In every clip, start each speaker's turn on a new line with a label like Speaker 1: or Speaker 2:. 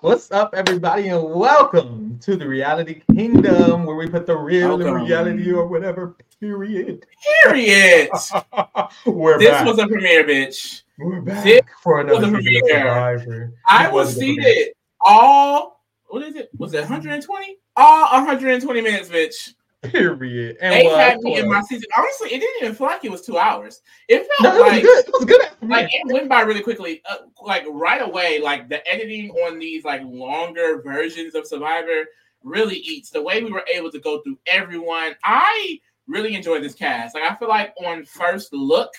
Speaker 1: What's up, everybody, and welcome to the Reality Kingdom, where we put the real in reality or whatever. Period.
Speaker 2: Period.
Speaker 1: We're
Speaker 2: this
Speaker 1: back.
Speaker 2: was a premiere, bitch.
Speaker 1: We're back
Speaker 2: this
Speaker 1: for another
Speaker 2: premiere. I was
Speaker 1: was a premiere.
Speaker 2: seated all. What is it? Was it 120? All 120 minutes, bitch.
Speaker 1: Period. And
Speaker 2: They had me in my season. Honestly, it didn't even feel like it was two hours. It
Speaker 1: No,
Speaker 2: felt
Speaker 1: it was
Speaker 2: like
Speaker 1: good. It was good.
Speaker 2: like it went by really quickly. Uh, like right away, like the editing on these like longer versions of Survivor really eats. The way we were able to go through everyone, I really enjoyed this cast. Like I feel like on first look,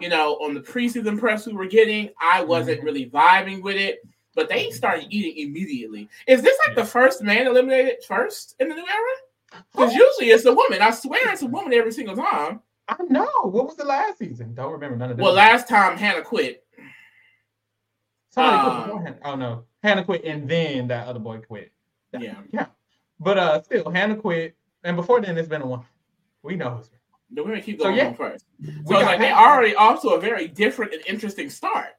Speaker 2: you know, on the preseason press we were getting, I wasn't
Speaker 1: Mhm.
Speaker 2: really vibing with it. But they started eating immediately. Is this like the first man eliminated first in the new era? Because usually it's a woman. I swear it's a woman every single time.
Speaker 1: I know. What was the last season? Don't remember none of this.
Speaker 2: Well, last time Hannah quit.
Speaker 1: Somebody quit
Speaker 2: um,
Speaker 1: beforehand. Oh no, Hannah quit, and then that other boy quit. That-
Speaker 2: Yeah.
Speaker 1: yeah. But uh, still, Hannah quit, and before then, it's been a one. We know. who's-
Speaker 2: The women keep
Speaker 1: So,
Speaker 2: going
Speaker 1: yeah.
Speaker 2: home first. So it's like they
Speaker 1: Hannah.
Speaker 2: already off to a very different and interesting start.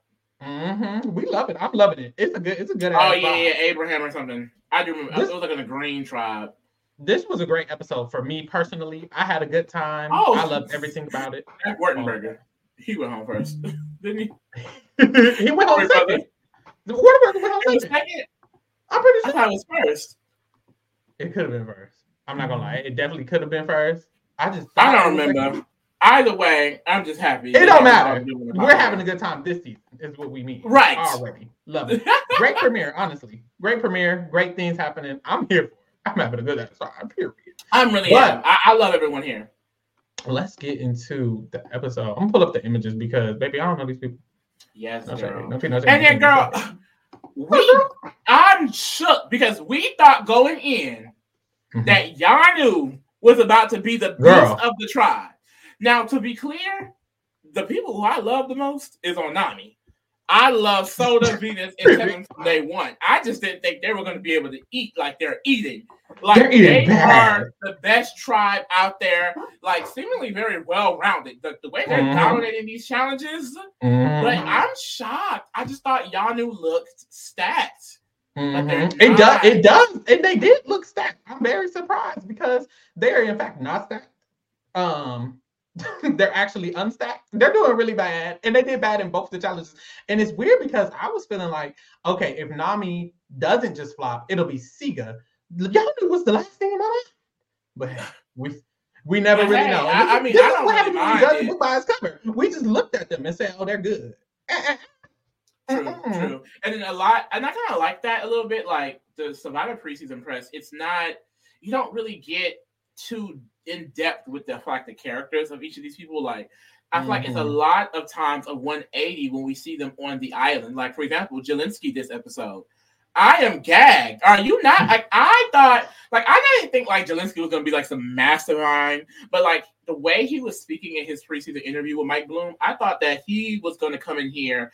Speaker 1: Mhm. We love it. I'm loving it. It's a good. It's a good.
Speaker 2: Oh
Speaker 1: ass
Speaker 2: yeah,
Speaker 1: vibe.
Speaker 2: yeah, Abraham or something. I do remember.
Speaker 1: This-
Speaker 2: it was like in a green tribe.
Speaker 1: This was a great episode for me personally. I had a good time.
Speaker 2: Oh.
Speaker 1: I loved everything about it.
Speaker 2: Jack Wertenberger. He went home first, didn't he?
Speaker 1: he went home
Speaker 2: Sorry,
Speaker 1: second. Whatever went on
Speaker 2: It was
Speaker 1: second.
Speaker 2: second.
Speaker 1: I'm pretty sure
Speaker 2: thought it was first.
Speaker 1: it could have been first. I'm not gonna lie. It definitely could have been first. I just
Speaker 2: I don't
Speaker 1: it was
Speaker 2: remember. Either way, I'm just happy.
Speaker 1: It don't matter.
Speaker 2: I'm doing the
Speaker 1: We're having a good time this season. Is what we mean.
Speaker 2: Right.
Speaker 1: Already love it. Great premiere, honestly. Great premiere. Great things happening. I'm here for it. I'm having a good time. Period.
Speaker 2: I'm really.
Speaker 1: But-.
Speaker 2: I, I love everyone here.
Speaker 1: Let's get into the episode. I'm gonna pull up the images because, baby, I don't know these people.
Speaker 2: Yes,
Speaker 1: No
Speaker 2: girl.
Speaker 1: No shade, no.
Speaker 2: And then, girl, we, I'm shook because we thought going in
Speaker 1: Mhm.
Speaker 2: that Yanu was about to be the
Speaker 1: Girl.
Speaker 2: of the tribe. Now, to be clear, the people who I love the most is Onami. I love Soda, Venus, and Kevin from day one. I just didn't think they were going to be able to eat like they're eating. Like
Speaker 1: They're eating
Speaker 2: they
Speaker 1: bad.
Speaker 2: are the best tribe out there, like seemingly very well rounded. The, the way they're
Speaker 1: Mhm.
Speaker 2: dominating these challenges,
Speaker 1: Mhm.
Speaker 2: but I'm shocked. I just thought Yanu looked stacked.
Speaker 1: Mhm. It does. It does, and they did look stacked. I'm very surprised because they are in fact not stacked. Um, they're actually unstacked. They're doing really bad, and they did bad in both the challenges. And it's weird because I was feeling like, okay, if Nami doesn't just flop, it'll be Siga. Y'all knew was the last thing in my life, but hey, we. We never really know.
Speaker 2: I- I mean,
Speaker 1: this
Speaker 2: I
Speaker 1: is what happens when
Speaker 2: mind
Speaker 1: judge book by its cover. We just looked at them and said, "Oh, they're good."
Speaker 2: True, true. And then a lot, and I kind of like that a little bit. Like the Survivor preseason press, it's not you don't really get too in depth with the like the characters of each of these people. Like I feel like it's a
Speaker 1: Mhm.
Speaker 2: lot of times of 180 when we see them on the island. Like for example, Jelinsky this episode. I am gagged. Are you not? Like I thought, like I didn't think like Jelinsky was gonna be like some mastermind, but like the way he was speaking in his preseason interview with Mike Bloom, I thought that he was gonna come in here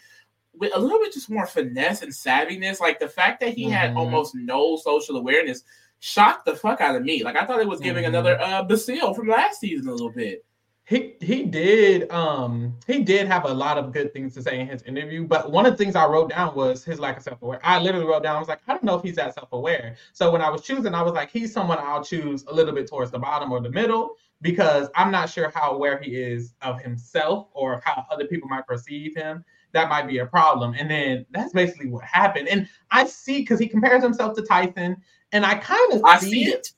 Speaker 2: with a little bit just more finesse and savviness. Like the fact that he had
Speaker 1: Mhm.
Speaker 2: almost no social awareness shocked the fuck out of me. Like I thought it was giving
Speaker 1: Mhm.
Speaker 2: another uh Basile from last season a little bit.
Speaker 1: He he did um he did have a lot of good things to say in his interview, but one of the things I wrote down was his lack of self aware. I literally wrote down I was like I don't know if he's that self aware. So when I was choosing, I was like he's someone I'll choose a little bit towards the bottom or the middle because I'm not sure how aware he is of himself or how other people might perceive him. That might be a problem. And then that's basically what happened. And I see because he compares himself to Tyson, and I kind of
Speaker 2: I see it.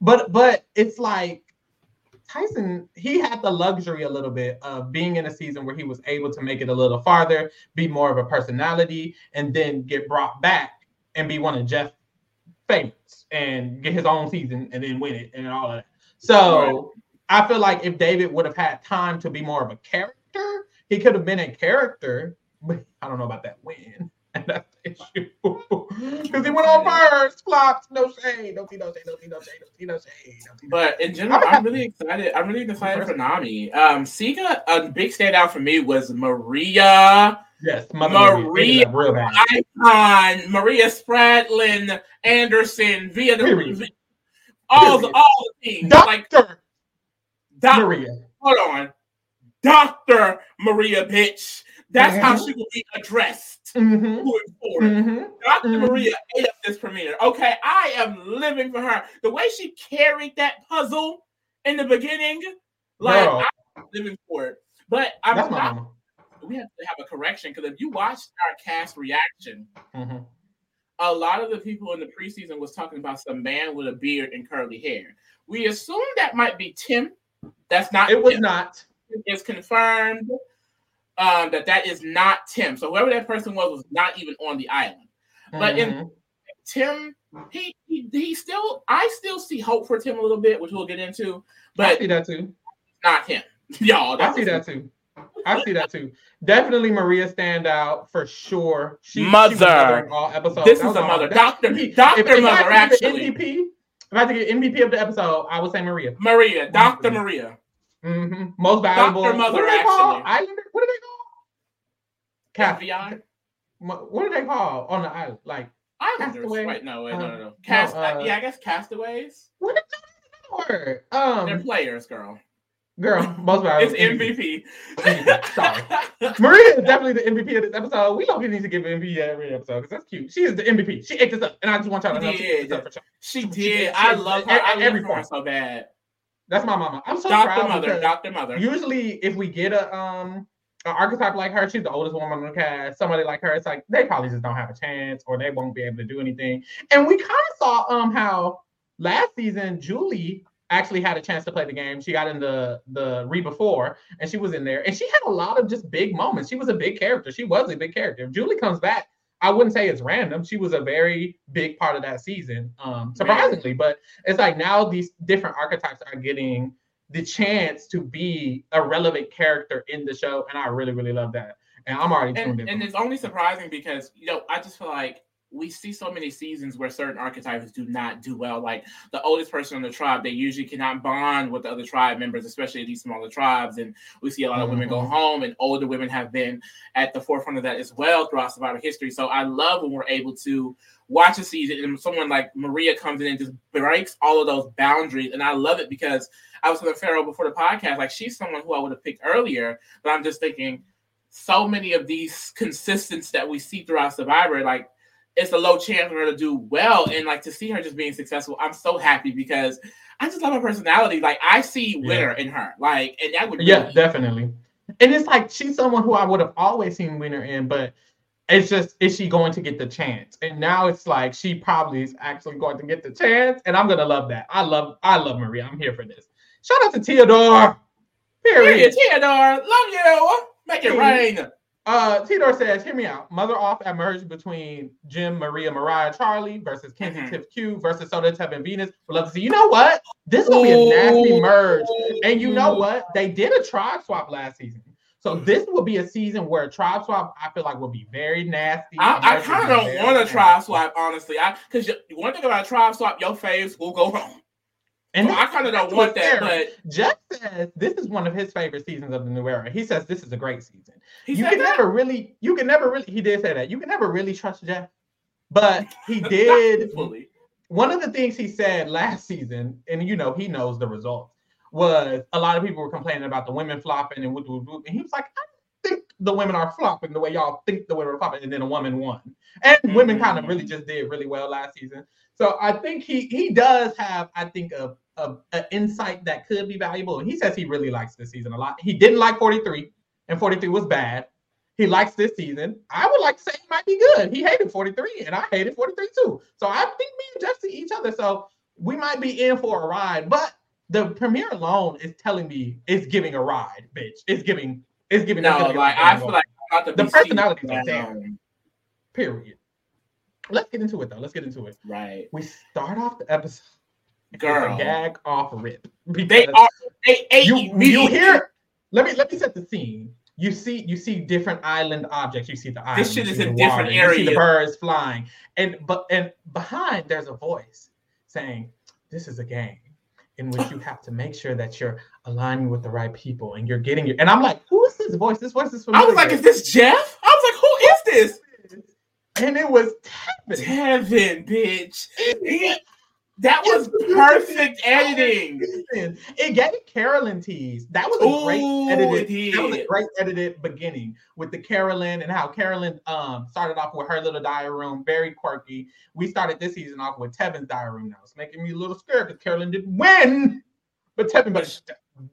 Speaker 1: but but it's like Tyson, he had the luxury a little bit of being in a season where he was able to make it a little farther, be more of a personality, and then get brought back and be one of Jeff's favorites and get his own season and then win it and all of that. So I feel like if David would have had time to be more of a character, he could have been a character, but I don't know about that win. And that's the issue. Because he went on first, flopped, no shade, no tea, no shade, no tea, no shade, no tea, no shade. No
Speaker 2: But in general, I'm really excited. I'm really excited for Nami. Um, Siga, a big standout for me was Maria
Speaker 1: Yes,
Speaker 2: Maria-. Icon, Maria Spradlin, Anderson, via the
Speaker 1: Period.
Speaker 2: all the
Speaker 1: Period.
Speaker 2: all the things. Like
Speaker 1: Doctor
Speaker 2: doc,
Speaker 1: Maria.
Speaker 2: hold on, Doctor Maria, bitch. That's how
Speaker 1: Mhm.
Speaker 2: she will be addressed
Speaker 1: Mm-hmm.
Speaker 2: moving forward.
Speaker 1: Mm-hmm.
Speaker 2: Dr.
Speaker 1: Mhm.
Speaker 2: Maria ate up this premiere. Okay, I am living for her. The way she carried that puzzle in the beginning, like
Speaker 1: Girl.
Speaker 2: I'm living for it. But I'm
Speaker 1: That's
Speaker 2: not.
Speaker 1: mama.
Speaker 2: We have to have a correction because if you watched our cast reaction,
Speaker 1: Mm-hmm.
Speaker 2: a lot of the people in the preseason was talking about some man with a beard and curly hair. We assume that might be Tim. That's not.
Speaker 1: It was
Speaker 2: Tim.
Speaker 1: not.
Speaker 2: It's confirmed um, that that is not Tim. So whoever that person was was not even on the island. But in-
Speaker 1: Mhm.
Speaker 2: Tim, he, he he still I still see hope for Tim a little bit, which we'll get into, But I
Speaker 1: see that too.
Speaker 2: not him. Y'all,
Speaker 1: I see that too. I see that too. Definitely Maria stand out for sure. She, she was
Speaker 2: Mother.
Speaker 1: all episodes.
Speaker 2: This is a mother.
Speaker 1: that-
Speaker 2: Doctor
Speaker 1: if-
Speaker 2: Doctor
Speaker 1: if
Speaker 2: Mother, actually.
Speaker 1: MVP, if I had to get MVP of the episode, I would say Maria.
Speaker 2: Maria, Doctor Maria.
Speaker 1: Mm-hmm. Most valuable.
Speaker 2: Dr. Mother,
Speaker 1: what are they called?
Speaker 2: actually.
Speaker 1: Islander. What are they called? Cap- What are they called on the island? Like
Speaker 2: Islanders. Wait, no, wait, no, no, no.
Speaker 1: Um,
Speaker 2: Cast,
Speaker 1: no, uh,
Speaker 2: yeah, I guess castaways.
Speaker 1: what is that word?
Speaker 2: They're
Speaker 1: Um,
Speaker 2: players, girl.
Speaker 1: girl, most valuable.
Speaker 2: It's MVP.
Speaker 1: Sorry. Maria is definitely the MVP of this episode. We don't need to give MVP every episode because that's cute. She is the MVP. She ate this up, and I just want y'all to know she ate this up for sure.
Speaker 2: She
Speaker 1: She-
Speaker 2: did.
Speaker 1: she-
Speaker 2: I
Speaker 1: she-
Speaker 2: love her. I
Speaker 1: at
Speaker 2: love
Speaker 1: every
Speaker 2: her so bad.
Speaker 1: That's my mama. I'm so
Speaker 2: Doctor
Speaker 1: proud
Speaker 2: Mother. Doctor Mother.
Speaker 1: usually if we get a um an archetype like her, she's the oldest woman on the cast. Somebody like her, it's like they probably just don't have a chance or they won't be able to do anything. And we kind of saw um how last season Julie actually had a chance to play the game. She got in the the re before and she was in there and she had a lot of just big moments. She was a big character. She was a big character. If Julie comes back, I wouldn't say it's random. She was a very big part of that season. Um surprisingly, but it's like now these different archetypes are getting the chance to be a relevant character in the show, and I really, really love that. And I'm already tuned
Speaker 2: and,
Speaker 1: in.
Speaker 2: and it's only surprising because you know I just feel like we see so many seasons where certain archetypes do not do well. Like the oldest person in the tribe, they usually cannot bond with the other tribe members, especially these smaller tribes. And we see a lot of women go
Speaker 1: Mhm.
Speaker 2: home, and older women have been at the forefront of that as well throughout Survivor history. So I love when we're able to watch a season and someone like Maria comes in and just breaks all of those boundaries. And I love it because I was with a Pharaoh before the podcast. Like she's someone who I would have picked earlier, but I'm just thinking so many of these consistents that we see throughout Survivor, like it's a low chance for her to do well. And like to see her just being successful, I'm so happy because I just love her personality. Like I see winner in her. Like, and that would
Speaker 1: yeah,
Speaker 2: really-
Speaker 1: definitely. And it's like she's someone who I would have always seen winner in, but it's just is she going to get the chance? And now it's like she probably is actually going to get the chance, and I'm gonna love that. I love I love Maria. I'm here for this. Shout out to Theodore.
Speaker 2: Period.
Speaker 1: Period.
Speaker 2: Theodore, love you. Make it rain.
Speaker 1: Uh, Theodore says, "Hear me out. Mother off at merge between Jem, Maria, Moriah, Charlie versus Kenzie,
Speaker 2: Mhm.
Speaker 1: Tiff, Q versus Soda, Teb, and Venus. Would love to see. You know what? This will be a nasty merge. And you know what? They did a tribe swap last season. So mm. this will be a season where a tribe swap, I feel like, will be very nasty.
Speaker 2: I, I kind of don't want a tribe swap, honestly. I because one thing about tribe swap, your face will go wrong.
Speaker 1: And
Speaker 2: So I kind of don't want that, but
Speaker 1: Jeff says this is one of his favorite seasons of the new era. He says this is a great season.
Speaker 2: he
Speaker 1: you can
Speaker 2: that.
Speaker 1: never really, you can never really, he did say that. You can never really trust Jeff. But he did
Speaker 2: fully.
Speaker 1: one of the things he said last season, and you know, he knows the results, was a lot of people were complaining about the women flopping and whoop, whoop, whoop. And he was like, I don't think the women are flopping the way y'all think the women are flopping. And then a woman won. And mm-hmm. women kind of really just did really well last season. So I think he he does have, I think, a, a, a insight that could be valuable. And he says he really likes this season a lot. He didn't like 43, and 43 was bad. He likes this season. I would like to say he might be good. He hated 43, and I hated 43 too. So I think me and Jeff see each other. So we might be in for a ride. But the premiere alone is telling me it's giving a ride, bitch. It's giving. It's giving.
Speaker 2: No, like I feel like
Speaker 1: The personalities are there. Period. Let's get into it though. Let's get into it.
Speaker 2: Right,
Speaker 1: We start off the episode. a
Speaker 2: girl.
Speaker 1: gag off rip.
Speaker 2: They are. They ate
Speaker 1: you you hear let me let me set the scene you see you see different island objects you see the island
Speaker 2: This
Speaker 1: shit
Speaker 2: is
Speaker 1: the
Speaker 2: different
Speaker 1: water, you see the birds flying and but and behind there's a voice saying this is a game in which you have to make sure that you're aligning with the right people and you're getting your and i'm like who is this voice this voice is
Speaker 2: for
Speaker 1: I
Speaker 2: was like, is this Jeff? I was like, who is this?
Speaker 1: and it was Tevin.
Speaker 2: Tevin, bitch. That was perfect editing.
Speaker 1: It gave Carolyn tease. That was a
Speaker 2: Ooh,
Speaker 1: great edited.
Speaker 2: it
Speaker 1: That was a great edited beginning with the Carolyn and how Carolyn um started off with her little diary room, very quirky. We started this season off with Tevin's diary room. Now it's making me a little scared because Carolyn didn't win, but Tevin, but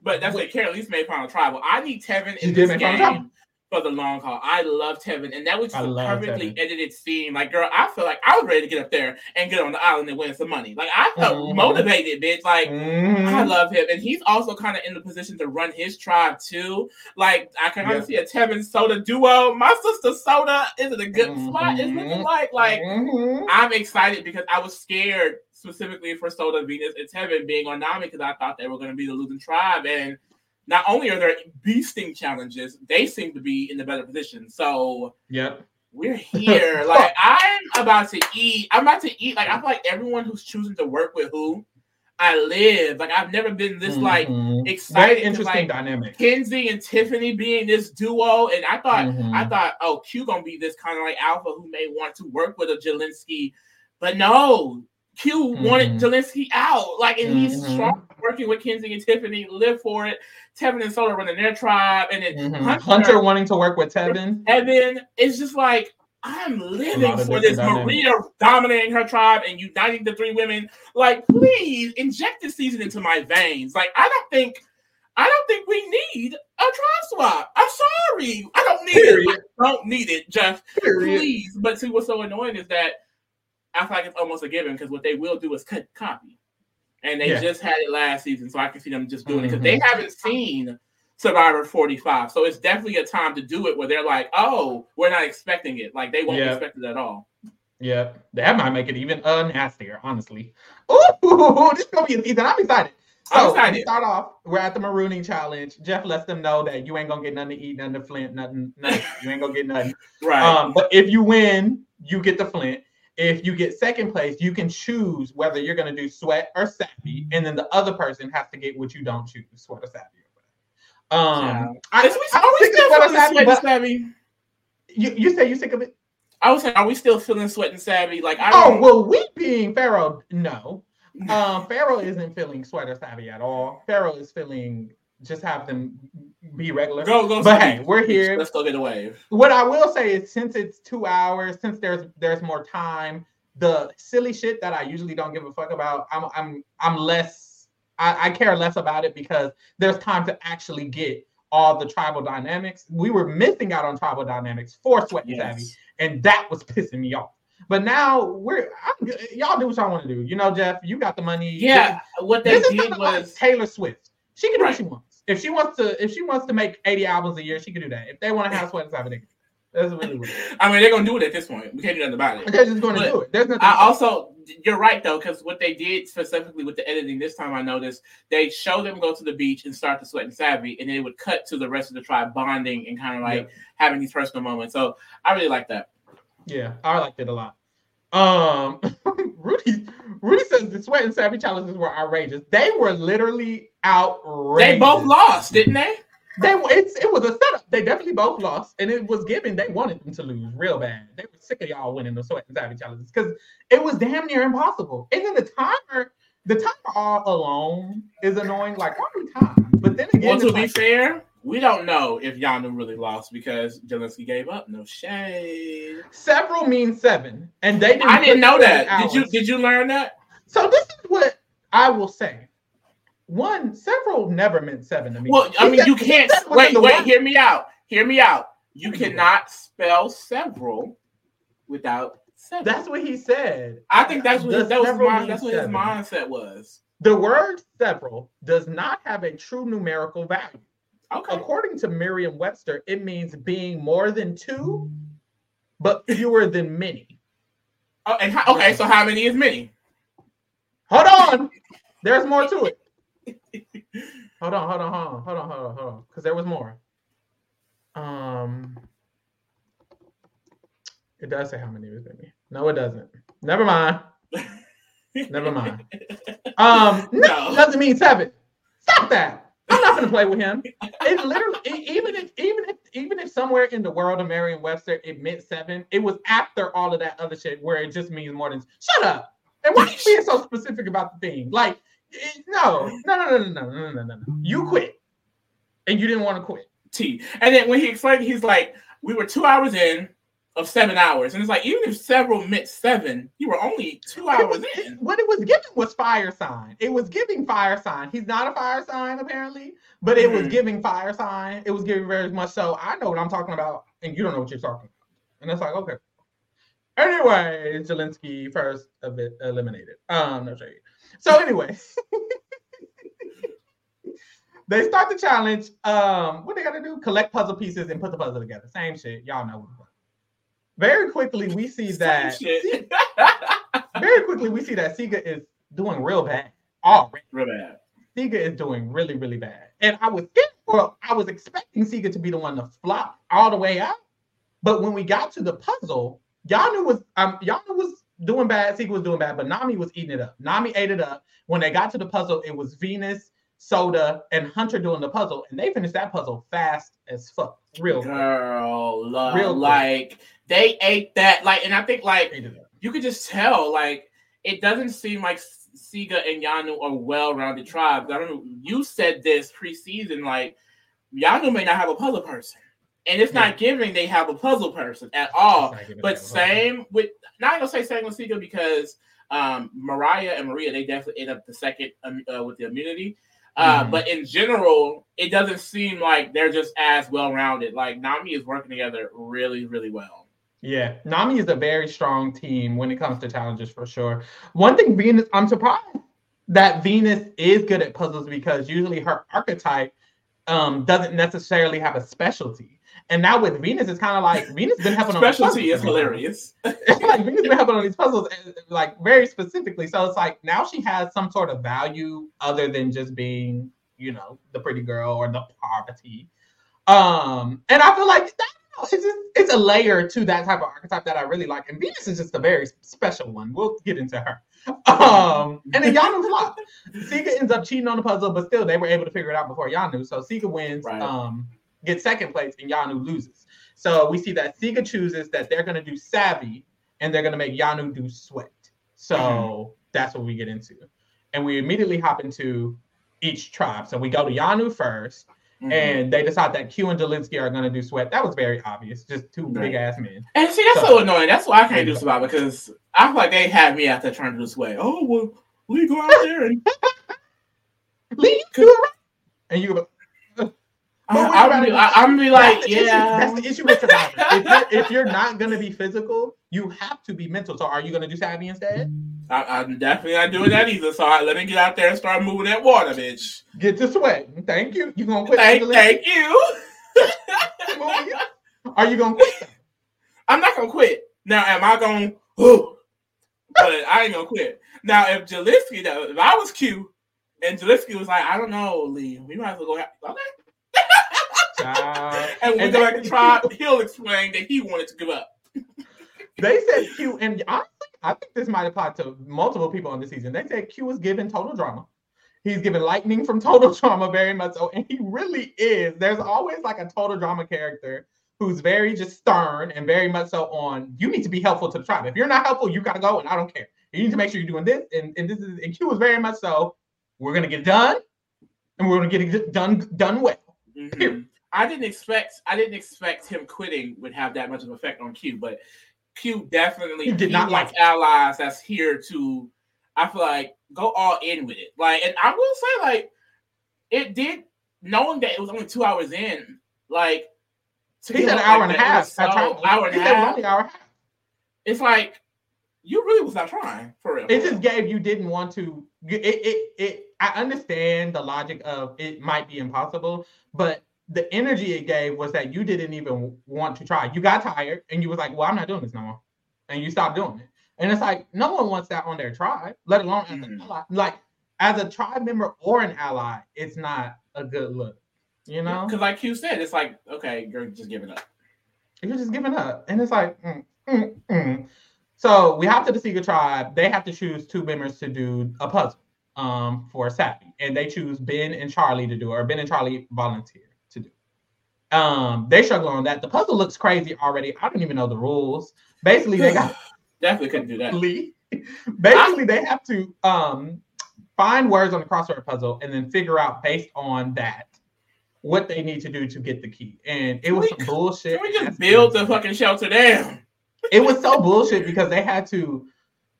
Speaker 2: But that's what Carol at least made Final Tribal. I need Tevin in this game. For the long haul. I loved Tevin, and that was just a perfectly
Speaker 1: Tevin.
Speaker 2: edited scene. Like, girl, I feel like I was ready to get up there and get on the island and win some money. Like, I felt
Speaker 1: Mhm.
Speaker 2: motivated, bitch. Like. I
Speaker 1: Mhm.
Speaker 2: love him, and he's also kind of in the position to run his tribe too. Like I can kind
Speaker 1: Yeah.
Speaker 2: of see a Tevin Soda duo. My sister Soda is in a good spot. It's
Speaker 1: Mhm.
Speaker 2: looking like like
Speaker 1: Mhm.
Speaker 2: I'm excited because I was scared specifically for Soda, Venus, and Tevin being on Nami because I thought they were going to be the losing tribe. And not only are there beasting challenges, they seem to be in the better position. So
Speaker 1: Yep.
Speaker 2: we're here. like I'm about to eat. I'm about to eat. Like I feel like everyone who's choosing to work with who I live. Like I've never been this like
Speaker 1: Mhm.
Speaker 2: excited.
Speaker 1: very
Speaker 2: to,
Speaker 1: interesting
Speaker 2: like,
Speaker 1: dynamic.
Speaker 2: Kenzie and Tiffany being this duo, and I thought
Speaker 1: Mhm.
Speaker 2: I thought, oh, Q gonna be this kind of like alpha who may want to work with a Jelinsky, but no, Q wanted
Speaker 1: Mhm.
Speaker 2: Jelinsky out, like, and he's
Speaker 1: Mhm.
Speaker 2: strong working with Kenzie and Tiffany, live for it. Tevin and Soda running their tribe, and then
Speaker 1: Mhm.
Speaker 2: Hunter,
Speaker 1: Hunter wanting to work with Tevin.
Speaker 2: Evan it's just like. I'm living for this
Speaker 1: different
Speaker 2: Maria dominating her tribe and uniting the three women. Like, please inject this season into my veins. Like, I don't think I don't think we need a tribe swap. I'm sorry. I don't need it. I don't need it, Jeff.
Speaker 1: Period.
Speaker 2: Please. But see, what's so annoying is that I feel like it's almost a given because what they will do is cut copy. And they
Speaker 1: Yeah.
Speaker 2: just had it last season, so I can see them just doing it because they haven't seen Survivor 45. So it's definitely a time to do it where they're like, oh, we're not expecting it. Like they won't
Speaker 1: Yeah.
Speaker 2: expect it at all.
Speaker 1: Yep. That might make it even uh, nastier, honestly. Ooh, this is gonna be an season. I'm excited. So
Speaker 2: I'm excited.
Speaker 1: we start off. We're at the marooning challenge. Jeff lets them know that you ain't gonna get nothing to eat, nothing to flint, nothing, nothing. you ain't gonna get nothing.
Speaker 2: Right.
Speaker 1: Um, but if you win, you get the flint. If you get second place, you can choose whether you're gonna do sweat or savvy, and then the other person has to get what you don't choose, sweat or savvy. Um,
Speaker 2: Yeah.
Speaker 1: I,
Speaker 2: we, we
Speaker 1: sick
Speaker 2: still
Speaker 1: sweat or savvy,
Speaker 2: sweat
Speaker 1: but
Speaker 2: savvy?
Speaker 1: you, you say you sick of it?
Speaker 2: I was saying, are we still feeling sweat and savvy? Like I
Speaker 1: Oh well, we being Pharaoh, no. Um, Pharaoh isn't feeling sweater savvy at all. Pharaoh is feeling just have them be regular.
Speaker 2: go go.
Speaker 1: But hey, we're here.
Speaker 2: Let's go get a wave.
Speaker 1: What I will say is, since it's two hours, since there's there's more time, the silly shit that I usually don't give a fuck about, I'm I'm I'm less. I, I care less about it because there's time to actually get all the tribal dynamics. We were missing out on tribal dynamics for Sweat and Savvy, and that was pissing me off. But now we're I'm, y'all do what y'all want to do. You know, Jeff, you got the money.
Speaker 2: Yeah. What they
Speaker 1: this
Speaker 2: did
Speaker 1: kinda like
Speaker 2: was
Speaker 1: Taylor Swift. She can do
Speaker 2: Right.
Speaker 1: what she wants. If she wants to, if she wants to make 80 albums a year, she can do that. If they want to have Sweat and Savvy, they can. That's really what it is.
Speaker 2: I mean, they're gonna do it at this point. We can't do nothing about it.
Speaker 1: They're just going to
Speaker 2: But
Speaker 1: do it. There's nothing.
Speaker 2: I also, you're right though, because what they did specifically with the editing this time, I noticed they show them go to the beach and start to sweat and savvy, and then it would cut to the rest of the tribe bonding and kind of like having these personal moments. So I really like that.
Speaker 1: yeah, I liked it a lot. Um, Rudy, Rudy says the Sweat and Savvy challenges were outrageous. They were literally outrageous.
Speaker 2: They both lost, didn't they?
Speaker 1: They it's it was a setup. They definitely both lost, and it was given. They wanted them to lose real bad. They were sick of y'all winning the Sweat and Savvy challenges because it was damn near impossible. And then the timer, the timer all alone is annoying. Like why do we time? But then again,
Speaker 2: Well, to
Speaker 1: it's
Speaker 2: be
Speaker 1: like,
Speaker 2: fair, we don't know if Yanu really lost because Jelinsky gave up. No shade.
Speaker 1: several means seven, and they didn't.
Speaker 2: I didn't know that.
Speaker 1: seven
Speaker 2: Did you did you learn that?
Speaker 1: So this is what I will say. One, several never meant seven to me.
Speaker 2: Well, I mean, you can't. Wait, wait.
Speaker 1: one-
Speaker 2: Hear me out. Hear me out. You
Speaker 1: What do you
Speaker 2: cannot spell several without seven.
Speaker 1: That's what he said.
Speaker 2: I think that's what
Speaker 1: Does
Speaker 2: that was. Mind, that's what his
Speaker 1: seven?
Speaker 2: mindset was.
Speaker 1: The word several does not have a true numerical value.
Speaker 2: Okay.
Speaker 1: According to Merriam Webster, it means being more than two, but fewer than many.
Speaker 2: Oh, and how, okay. So how many is many?
Speaker 1: Hold on. There's more to it. Hold on, hold on, hold on, hold on, hold on, hold on. Because there was more. Um it does say how many is many. No, it doesn't. Never mind. Never mind. Um, no,
Speaker 2: No.
Speaker 1: doesn't mean seven. Stop that. I'm not gonna play with him. It literally, e- even if, even if, even if somewhere in the world of Merriam-Webster it meant seven, it was after all of that other shit where it just means more than. Shut up. And why are you being so specific about the thing? Like, it, no, no, no, no, no, no, no, no, no, no. You quit, and you didn't want to quit.
Speaker 2: T. And then when he explained, he's like, "We were two hours in of seven hours," and it's like, even if several meant seven, you were only two
Speaker 1: it
Speaker 2: hours
Speaker 1: was-
Speaker 2: in.
Speaker 1: What it was giving was fire sign. It was giving fire sign. He's not a fire sign apparently, but it was
Speaker 2: Mhm.
Speaker 1: giving fire sign. It was giving very much so. I know what I'm talking about, and you don't know what you're talking about. And it's like, okay. Anyway, Jelinsky first a bit eliminated. Um, no shade. So anyway, they start the challenge. Um, what they gotta do? Collect puzzle pieces and put the puzzle together. Same shit. Y'all know. What Very quickly, we see that. Very quickly, we see that Siga is doing real bad. Already,
Speaker 2: Real bad.
Speaker 1: Siga is doing really, really bad. And I was well, I was expecting Siga to be the one to flop all the way out. But when we got to the puzzle, Yanu was um Yanu was doing bad, Siga was doing bad, but Nami was eating it up. Nami ate it up. When they got to the puzzle, it was Venus, Soda, and Hunter doing the puzzle, and they finished that puzzle fast as fuck. Real quick.
Speaker 2: Girl, love,
Speaker 1: Real quick.
Speaker 2: like they ate that. Like, and I think like
Speaker 1: Ate it up.
Speaker 2: you could just tell, like, it doesn't seem like Siga and Yanu are well-rounded tribes. I don't know. You said this preseason, like Yanu may not have a puzzle person, and it's not giving they have a puzzle person at all.
Speaker 1: It's not giving
Speaker 2: But same with not gonna say same with Siga because um Moriah and Maria they definitely end up the second um, uh, with the immunity. Uh,
Speaker 1: Mhm.
Speaker 2: But in general, it doesn't seem like they're just as well rounded. Like Nami is working together really, really well.
Speaker 1: Yeah, Nami is a very strong team when it comes to challenges for sure. One thing Venus, I'm surprised that Venus is good at puzzles because usually her archetype um, doesn't necessarily have a specialty. And now with Venus, it's kind of like Venus been helping on
Speaker 2: Specialty is hilarious.
Speaker 1: like Venus been helping on these puzzles uh, like very specifically. So it's like now she has some sort of value other than just being, you know, the pretty girl or the Parvati. Um, and I feel like that it's just, it's a layer to that type of archetype that I really like. And Venus is just a very special one. We'll get into her. Um, and then Yanu flop. Siga ends up cheating on the puzzle, but still they were able to figure it out before Yanu. So Siga wins,
Speaker 2: Right.
Speaker 1: um, gets second place, and Yanu loses. So we see that Siga chooses that they're gonna do savvy and they're gonna make Yanu do sweat. So
Speaker 2: Mm-hmm.
Speaker 1: that's what we get into. And we immediately hop into each tribe. So we go to Yanu 1st
Speaker 2: Mhm.
Speaker 1: and they decide that Q and Jelinsky are gonna do sweat. That was very obvious, just two
Speaker 2: Right.
Speaker 1: big ass men.
Speaker 2: And see, that's
Speaker 1: So-
Speaker 2: so annoying. That's why I can't do Survivor because I feel like they had me out there trying to do sway. Oh well, we go out there and
Speaker 1: it right. And you go, But
Speaker 2: I'm, be. I, I'm be like,
Speaker 1: that's the
Speaker 2: yeah.
Speaker 1: That's the issue with Survivor. if, you're, if you're not gonna be physical, you have to be mental. So are you gonna do savvy instead?
Speaker 2: I, I'm definitely not doing that either. So I, let me get out there and start moving that water, bitch.
Speaker 1: Get to sweat. Thank you. You gonna quit?
Speaker 2: Thank, thank you.
Speaker 1: Are you gonna quit?
Speaker 2: I'm not gonna quit. Now, am I gonna? But I ain't gonna quit. Now, if Jelinsky, though, if I was Q, and Jelinsky was like, I don't know, Lee, we might as well go. Okay. And when we
Speaker 1: And
Speaker 2: go
Speaker 1: they-
Speaker 2: back to tribe, he'll explain that he wanted to give up.
Speaker 1: They said Q, and honestly, I think this might apply to multiple people on the season. They said Q was given total drama. He's given lightning from total drama very much so, and he really is. There's always like a total drama character who's very just stern and very much so on. You need to be helpful to the tribe. If you're not helpful, you gotta go, and I don't care. You need to make sure you're doing this, and, and this is. And Q was very much so. We're gonna get done, and we're gonna get it done done well.
Speaker 2: Mhm. I didn't expect I didn't expect him quitting would have that much of an effect on Q, but Q definitely
Speaker 1: He did not like
Speaker 2: allies that's here to I feel like go all in with it. Like and I will say like it did knowing that it was only two hours in, like to
Speaker 1: He said an hour
Speaker 2: like
Speaker 1: and a half.
Speaker 2: So, hour and a
Speaker 1: said it was
Speaker 2: half.
Speaker 1: an hour and a half.
Speaker 2: It's like you really was not trying for real.
Speaker 1: it just gave you didn't want to it, it it i understand the logic of it might be impossible but the energy it gave was that you didn't even want to try you got tired and you was like well i'm not doing this no more and you stopped doing it and it's like no one wants that on their tribe let alone as an
Speaker 2: Mhm.
Speaker 1: ally like as a tribe member or an ally it's not a good look you know
Speaker 2: because like you said, it's like okay, you're just giving up.
Speaker 1: you're just giving up. And it's like, mm, mm, mm. so we hop to the Secret Tribe. They have to choose two members to do a puzzle um, for Savvy. And they choose Ben and Charlie to do it, or Ben and Charlie volunteer to do it. Um, they struggle on that. The puzzle looks crazy already. I don't even know the rules. Basically, they got
Speaker 2: Definitely couldn't do that.
Speaker 1: Lee. basically they have to um find words on the crossword puzzle and then figure out based on that what they need to do to get the key. And it was some bullshit.
Speaker 2: Can we just build the fucking shelter down?
Speaker 1: It was so bullshit because they had to,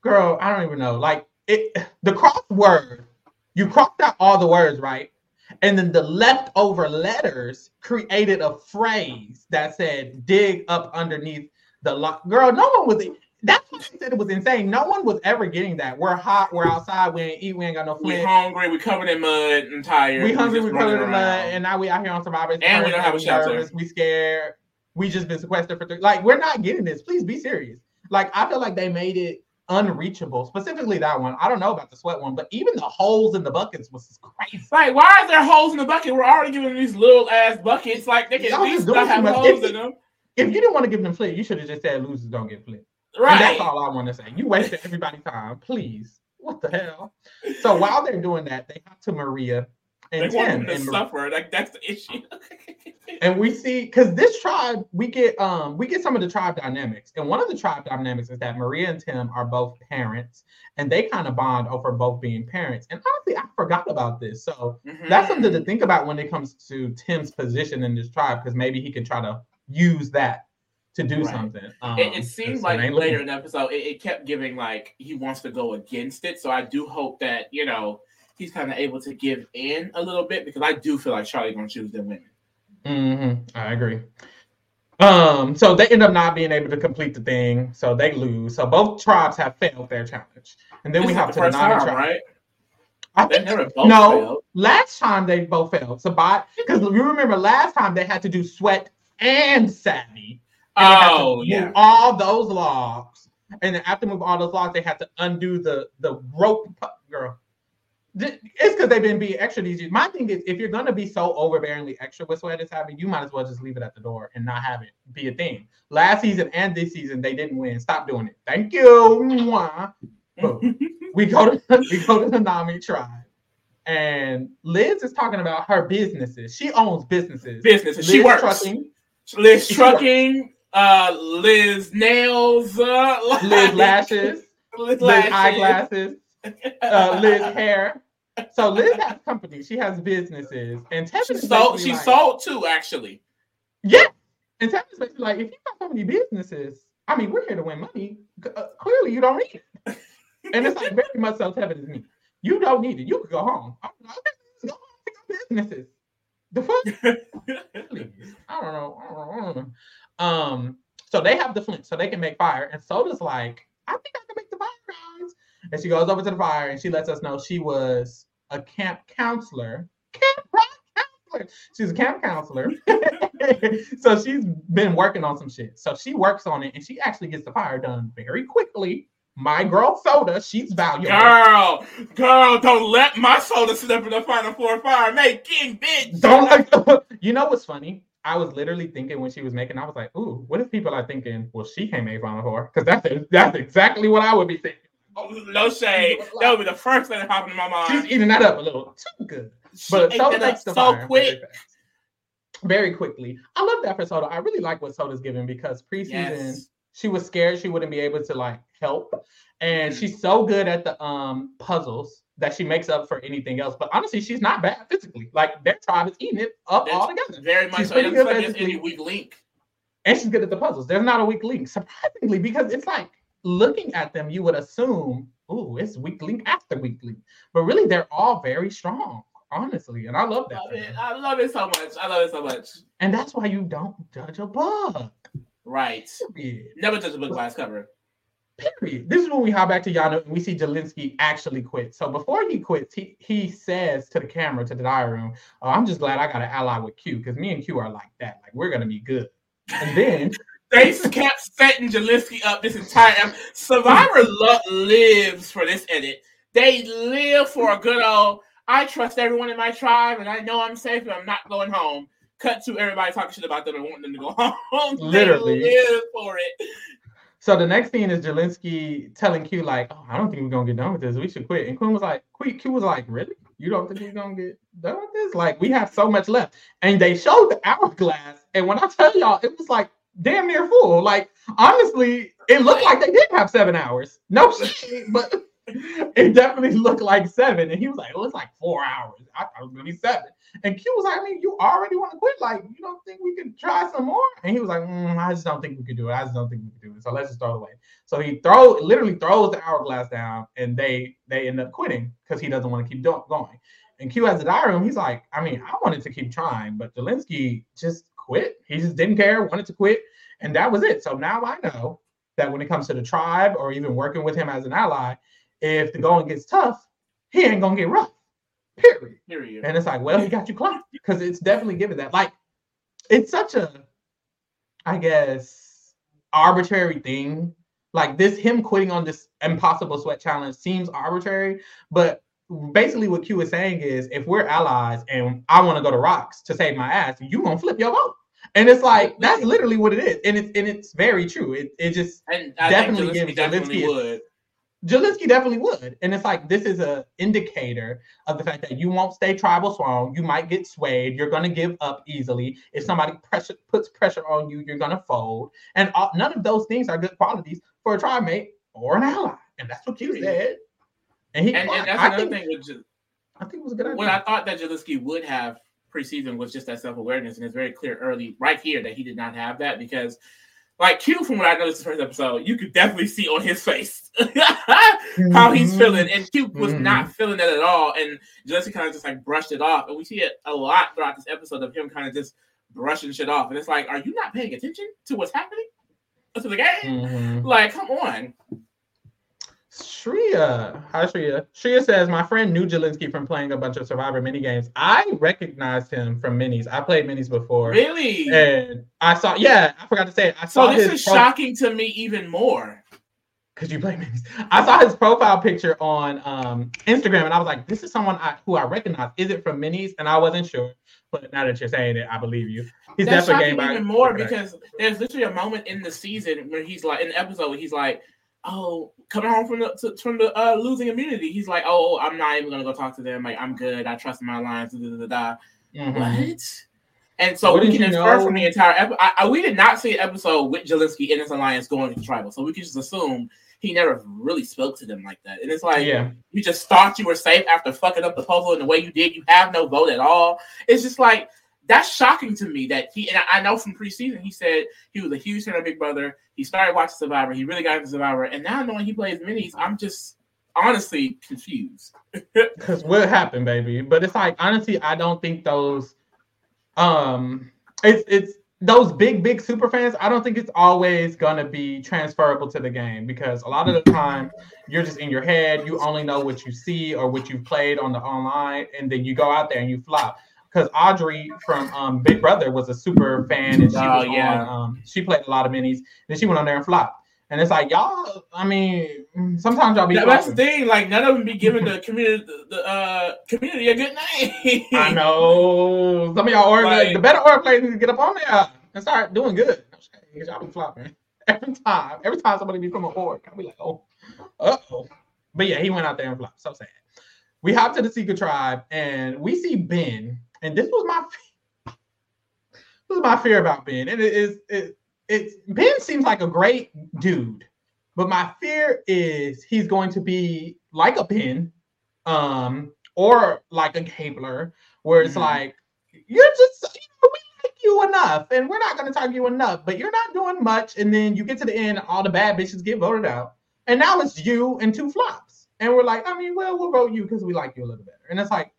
Speaker 1: girl. I don't even know. Like it, the crossword. You crossed out all the words, right? And then the leftover letters created a phrase that said "dig up underneath the lock." Girl, no one was. That's why I said it was insane. No one was ever getting that. We're hot. We're outside. We ain't eat. We ain't got no
Speaker 2: food.
Speaker 1: We
Speaker 2: hungry. We covered in mud and tired.
Speaker 1: We hungry. We covered in mud, and now we out here on survivors.
Speaker 2: And we don't have a shelter.
Speaker 1: nervous, We scared. We just been sequestered for three. Like we're not getting this. Please be serious. Like I feel like they made it unreachable. Specifically that one. I don't know about the sweat one, but even the holes in the buckets was crazy.
Speaker 2: Like, why is there holes in the bucket? We're already giving them these little ass buckets. Like they can
Speaker 1: Y'all
Speaker 2: at least not have
Speaker 1: much.
Speaker 2: holes
Speaker 1: If-
Speaker 2: in them.
Speaker 1: If you didn't want to give them flip, you should have just said losers don't get. And
Speaker 2: Right.
Speaker 1: that's all I want to say. You wasted everybody's time. Please. What the hell? So while they're doing that, they got to Maria
Speaker 2: They
Speaker 1: and
Speaker 2: want them to suffer. Like that's the issue.
Speaker 1: and we see because this tribe we get um we get some of the tribe dynamics and one of the tribe dynamics is that maria and tim are both parents and they kind of bond over both being parents and honestly i forgot about this so that's something
Speaker 2: Mm-hmm.
Speaker 1: to think about when it comes to tim's position in this tribe because maybe he can try to use that to do
Speaker 2: Right.
Speaker 1: something um,
Speaker 2: It, it seems
Speaker 1: 'cause
Speaker 2: like later
Speaker 1: looking-
Speaker 2: in the episode, it, it kept giving like he wants to go against it. So I do hope that you know he's kind of able to give in a little bit because I do feel like Charlie gonna choose them women.
Speaker 1: Mm-hmm. I agree. Um, so they end up not being able to complete the thing, so they lose. So both tribes have failed their challenge, and then
Speaker 2: This
Speaker 1: we have
Speaker 2: the
Speaker 1: to the
Speaker 2: time,
Speaker 1: tribe.
Speaker 2: right?
Speaker 1: I
Speaker 2: They
Speaker 1: think
Speaker 2: never both
Speaker 1: no,
Speaker 2: failed.
Speaker 1: last time they both failed. So, Sabat, because you remember last time they had to do sweat and savvy. And
Speaker 2: Oh yeah.
Speaker 1: all those logs, and then after move all those logs, they had to undo the the rope. Pu- Girl, Th- it's because they've been being extra these years. My thing is, if you're gonna be so overbearingly extra with sweat and savvy, you might as well just leave it at the door and not have it be a thing. Last season and this season, they didn't win. Stop doing it. Thank you. We go to we go to the Nami tribe, and Liz is talking about her businesses. She owns businesses.
Speaker 2: Business. and She
Speaker 1: Liz
Speaker 2: works.
Speaker 1: Trucking,
Speaker 2: Liz trucking. Uh, Liz nails. Uh,
Speaker 1: Liz lashes,
Speaker 2: Liz
Speaker 1: Liz
Speaker 2: lashes.
Speaker 1: eyeglasses, uh, Liz hair. So Liz has companies. She has businesses, and Tevin
Speaker 2: She sold. She
Speaker 1: like,
Speaker 2: sold two actually.
Speaker 1: Yeah, and Tevin's basically like, if you got so many businesses, I mean, we're here to win money. Uh, clearly, you don't need it. And it's like very much so Tevin is me. You don't need it. You could go home. I'm like, go home pick up businesses. The fuck? I don't know. I don't know. I don't know. Um, so they have the flint, so they can make fire. And Soda's like, I think I can make the fire, guys. And she goes over to the fire and she lets us know she was a camp counselor. Camp counselor. She's a camp counselor. so she's been working on some shit. So she works on it and she actually gets the fire done very quickly. My girl Soda, she's valuable.
Speaker 2: Girl, girl, don't let my soda slip in the final four fire making, bitch.
Speaker 1: Don't you know what's funny? I was literally thinking when she was making, I was like, "Ooh, what if people are thinking, well, she can't make Final Four? Because that's that's exactly what I would be thinking.
Speaker 2: Oh, no shade. That would be the first thing that popped in my mind.
Speaker 1: She's eating that up a little too good,
Speaker 2: She
Speaker 1: but
Speaker 2: ate
Speaker 1: Soda
Speaker 2: that up
Speaker 1: the
Speaker 2: so quick.
Speaker 1: very very quickly. I love that for Soda. I really like what Soda's giving because preseason
Speaker 2: Yes.
Speaker 1: she was scared she wouldn't be able to like help, and
Speaker 2: Mhm.
Speaker 1: she's so good at the um puzzles that she makes up for anything else. But honestly, she's not bad physically. Like their tribe is eating it up
Speaker 2: That's
Speaker 1: all together.
Speaker 2: Very much
Speaker 1: She's
Speaker 2: so.
Speaker 1: pretty
Speaker 2: It's
Speaker 1: good
Speaker 2: like any weak link.
Speaker 1: and she's good at the puzzles. There's not a weak link, surprisingly, because it's like looking at them, you would assume, oh, it's weak link after weak link, but really they're all very strong, honestly, and I love that.
Speaker 2: Love it. I love it so much. I love it so much.
Speaker 1: And that's why you don't judge a book.
Speaker 2: Right.
Speaker 1: Period.
Speaker 2: Never judge a book by its cover.
Speaker 1: Period. This is when we hop back to Yanu and we see Jelinsky actually quit. So before he quits, he he says to the camera, to the diary room, oh, I'm just glad I got an ally with Q because me and Q are like that. Like we're gonna be good. And then
Speaker 2: They just kept setting Jelinsky up this entire ep- Survivor lo- lives for this edit. They live for a good old. I trust everyone in my tribe, and I know I'm safe, and I'm not going home. Cut to everybody talking shit about them and wanting them to go home.
Speaker 1: Literally.
Speaker 2: they live for it.
Speaker 1: So the next scene is Jelinsky telling Q like, "Oh, I don't think we're gonna get done with this. We should quit." And Quinn was like, "Q, Q was like, really? You don't think we're gonna get done with this? Like, we have so much left." And they showed the hourglass, and when I tell y'all, it was like damn near full. Like honestly, it looked like they did have seven hours. No shit, but it definitely looked like seven. And he was like, "Oh, it's like four hours. I thought it was gonna be seven. And Q was like, "I mean, you already want to quit? Like, you don't think we could try some more?" And he was like, mm, "I just don't think we could do it. I just don't think we could do it. So let's just throw it away." So he throw literally throws the hourglass down, and they they end up quitting because he doesn't want to keep do- going. And Q has a diary room. He's like, I mean, I wanted to keep trying, but Jelinsky just quit. He just didn't care, wanted to quit, and that was it. So now I know that when it comes to the tribe or even working with him as an ally, if the going gets tough, he ain't gonna get rough. Period.
Speaker 2: Period.
Speaker 1: And it's like, well, he got you clocked because it's definitely given that. Like, it's such a, I guess, arbitrary thing. Like this, him quitting on this impossible sweat challenge seems arbitrary, but basically what Q is saying is if we're allies and I want to go to rocks to save my ass, you gonna flip your vote. And it's like that's literally what it is, and it's and it's very true. It it just definitely gives
Speaker 2: definitely
Speaker 1: Jelinsky-
Speaker 2: would.
Speaker 1: Jelinsky definitely would. And it's like this is a indicator of the fact that you won't stay tribal strong. You might get swayed. You're gonna give up easily. If somebody pressure puts pressure on you, you're gonna fold. And all, none of those things are good qualities for a tribe mate or an ally. And that's what Q said. And he
Speaker 2: And, and that's
Speaker 1: I
Speaker 2: another
Speaker 1: think,
Speaker 2: thing with Zel-
Speaker 1: I think it was a good idea.
Speaker 2: what I thought that Jelinsky would have preseason was just that self awareness, and it's very clear early, right here, that he did not have that because, like Q, from what I noticed the first episode, you could definitely see on his face how he's
Speaker 1: Mhm.
Speaker 2: feeling, and Q was
Speaker 1: Mhm.
Speaker 2: not feeling that at all, and Jelinsky kind of just like brushed it off, and we see it a lot throughout this episode of him kind of just brushing shit off, and it's like, are you not paying attention to what's happening to the game?
Speaker 1: Mhm.
Speaker 2: Like, come on.
Speaker 1: Shreya. Hi, Shreya. Shreya says, My friend knew Jelinsky from playing a bunch of Survivor mini games. I recognized him from minis. I played minis before.
Speaker 2: Really?
Speaker 1: And I saw, yeah, I forgot to say it. I
Speaker 2: So
Speaker 1: saw
Speaker 2: this
Speaker 1: his
Speaker 2: is shocking to me even more.
Speaker 1: because you play minis. I saw his profile picture on um, Instagram and I was like, this is someone I, who I recognize. Is it from minis? And I wasn't sure. But now that you're saying it, I believe you. He's
Speaker 2: That's
Speaker 1: definitely game by
Speaker 2: even more because there's literally a moment in the season where he's like in the episode where he's like, "Oh, coming home from the to, from the uh, losing immunity." He's like, "Oh, I'm not even gonna go talk to them. Like, I'm good. I trust my alliance." Da, da, da, da.
Speaker 1: Mhm.
Speaker 2: What? And so
Speaker 1: Wouldn't
Speaker 2: we can infer
Speaker 1: know-
Speaker 2: from the entire episode. I, I, we did not see an episode with Jelinsky in his alliance going to tribal, so we can just assume he never really spoke to them like that. And it's like,
Speaker 1: Yeah.
Speaker 2: you just thought you were safe after fucking up the puzzle in the way you did. You have no vote at all. It's just like that's shocking to me that he and I know from preseason he said he was a huge fan of Big Brother. He started watching Survivor. He really got into Survivor, and now knowing he plays minis, I'm just honestly confused.
Speaker 1: Because what happened, baby? But it's like honestly, I don't think those um it's it's those big, big super fans, I don't think it's always gonna be transferable to the game because a lot of the time you're just in your head, you only know what you see or what you've played on the online, and then you go out there and you flop. Because Audrey from um, Big Brother was a super fan and she
Speaker 2: Oh,
Speaker 1: was
Speaker 2: yeah.
Speaker 1: on um she played a lot of minis, then she went on there and flopped. And it's like y'all, I mean, sometimes y'all be
Speaker 2: That- that's the thing. Like none of them be giving the community the, uh, community a good name.
Speaker 1: I know some of y'all org
Speaker 2: Like-
Speaker 1: the better org players need to get up on there and start doing good. Because y'all be flopping every time. Every time somebody become an org, I'll be like, oh, uh oh. But yeah, he went out there and flopped. So sad. We hop to the Secret Tribe and we see Ben, and this was my this was my fear about Ben. And it is it it's Ben seems like a great dude, but my fear is he's going to be like a Ben, um, or like a Gabler, where it's
Speaker 2: Mhm.
Speaker 1: like you're just you know, we like you enough, and we're not going to target you enough, but you're not doing much, and then you get to the end, all the bad bitches get voted out, and now it's you and two flops, and we're like, I mean, well, we'll vote you because we like you a little better, and it's like.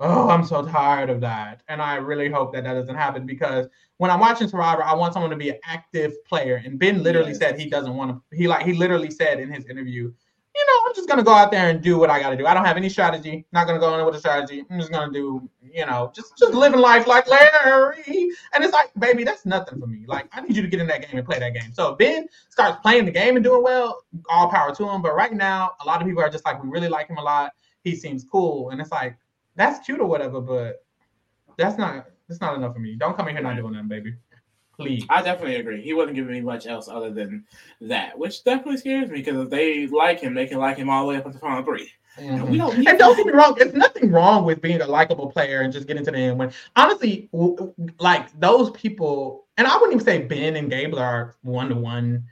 Speaker 1: Oh, I'm so tired of that. And I really hope that that doesn't happen because when I'm watching Survivor, I want someone to be an active player. And Ben literally
Speaker 2: Yes.
Speaker 1: said he doesn't want to. He like he literally said in his interview, you know, I'm just gonna go out there and do what I got to do. I don't have any strategy. Not gonna go in with a strategy. I'm just gonna do, you know, just just living life like Larry. And it's like, baby, that's nothing for me. Like I need you to get in that game and play that game. So Ben starts playing the game and doing well, all power to him. But right now, a lot of people are just like, we really like him a lot. He seems cool, and it's like that's cute or whatever, but that's not that's not enough for me. Don't come in here not doing that, baby. Please.
Speaker 2: I definitely agree. He wasn't giving me much else other than that, which definitely scares me because if they like him, they can like him all the way up to the final 3
Speaker 1: mm-hmm. we don't and don't get me wrong, there's nothing wrong with being a likable player and just getting to the end when honestly, like those people, and I wouldn't even say Ben and Gabler are one to one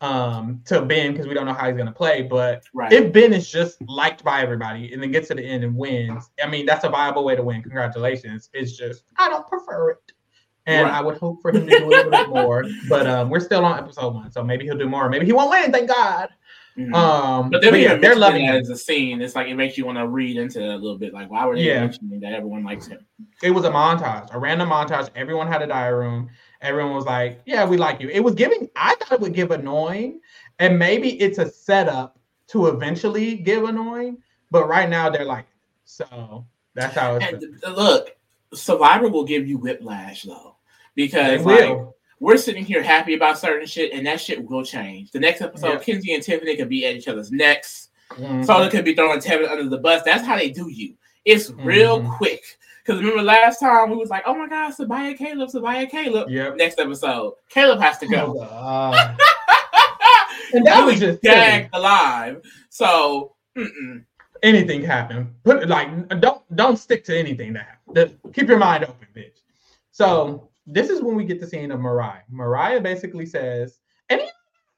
Speaker 1: um to Ben because we don't know how he's gonna play. But right. if Ben is just liked by everybody and then gets to the end and wins, I mean that's a viable way to win. Congratulations. It's just I don't prefer it. And right. I would hope for him to do a little bit more. But um, we're still on episode one, so maybe he'll do more. Maybe he won't win, thank God. Mm-hmm. Um,
Speaker 2: but, but yeah, they're loving it as a scene. It's like it makes you want to read into it a little bit. Like, why were they yeah. mentioning that everyone likes him?
Speaker 1: It was a montage, a random montage. Everyone had a diary room everyone was like, "Yeah, we like you." It was giving. I thought it would give annoying, and maybe it's a setup to eventually give annoying. But right now they're like, so that's how it's.
Speaker 2: And look, Survivor will give you whiplash though, because like, we're sitting here happy about certain shit, and that shit will change. The next episode, yep. Kenzie and Tiffany could be at each other's necks. Mm-hmm. Soda could be throwing Tevin under the bus. That's how they do you. It's real mm-hmm. quick. Because remember last time we was like, oh my God, Sabiyah Caleb, Sabiyah Caleb.
Speaker 1: Yep.
Speaker 2: Next episode, Caleb has to go.
Speaker 1: Oh, and that was just
Speaker 2: gagged alive. So mm-mm.
Speaker 1: anything happen. Put like don't don't stick to anything that happened. Keep your mind open, bitch. So this is when we get the scene of Moriah. Moriah basically says, and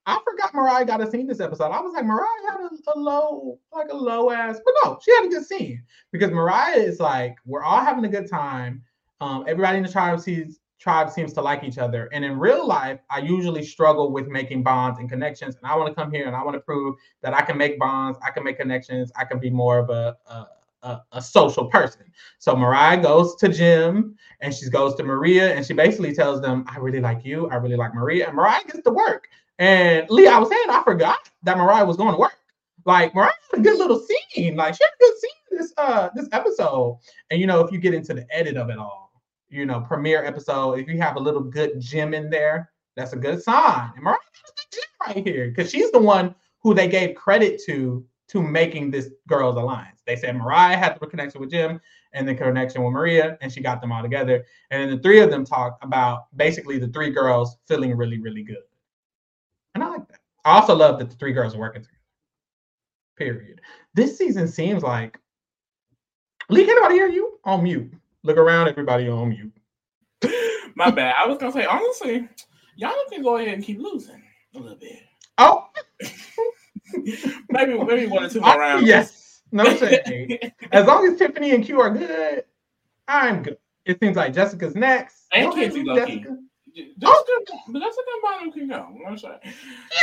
Speaker 1: I forgot Moriah got a scene this episode. I was like, Moriah had a, a, low, like a low ass, but no, she had a good scene because Moriah is like, we're all having a good time. Um, everybody in the tribe sees tribe seems to like each other. And in real life, I usually struggle with making bonds and connections. And I want to come here and I want to prove that I can make bonds, I can make connections, I can be more of a, a a, a, social person. So Moriah goes to Jem and she goes to Maria and she basically tells them, I really like you. I really like Maria. And Moriah gets to work. And Lee, I was saying I forgot that Moriah was going to work. Like Moriah had a good little scene. Like she had a good scene this uh this episode. And you know, if you get into the edit of it all, you know, premiere episode, if you have a little good Jim in there, that's a good sign. And Moriah got a good Jim right here because she's the one who they gave credit to to making this girls alliance. They said Moriah had the connection with Jem and the connection with Maria, and she got them all together. And then the three of them talked about basically the three girls feeling really, really good. And I like that. I also love that the three girls are working together. Period. This season seems like Lee, can anybody hear you? On mute. Look around, everybody on mute.
Speaker 2: My bad. I was gonna say honestly, y'all can go ahead and keep losing a little bit.
Speaker 1: Oh,
Speaker 2: maybe maybe one or two more rounds.
Speaker 1: Yes, no shame. as long as Tiffany and Q are good, I'm good. It seems like Jessica's next.
Speaker 2: And Kenzie Jessica. Jessica, oh. Jessica Bottom can go. I'm sorry.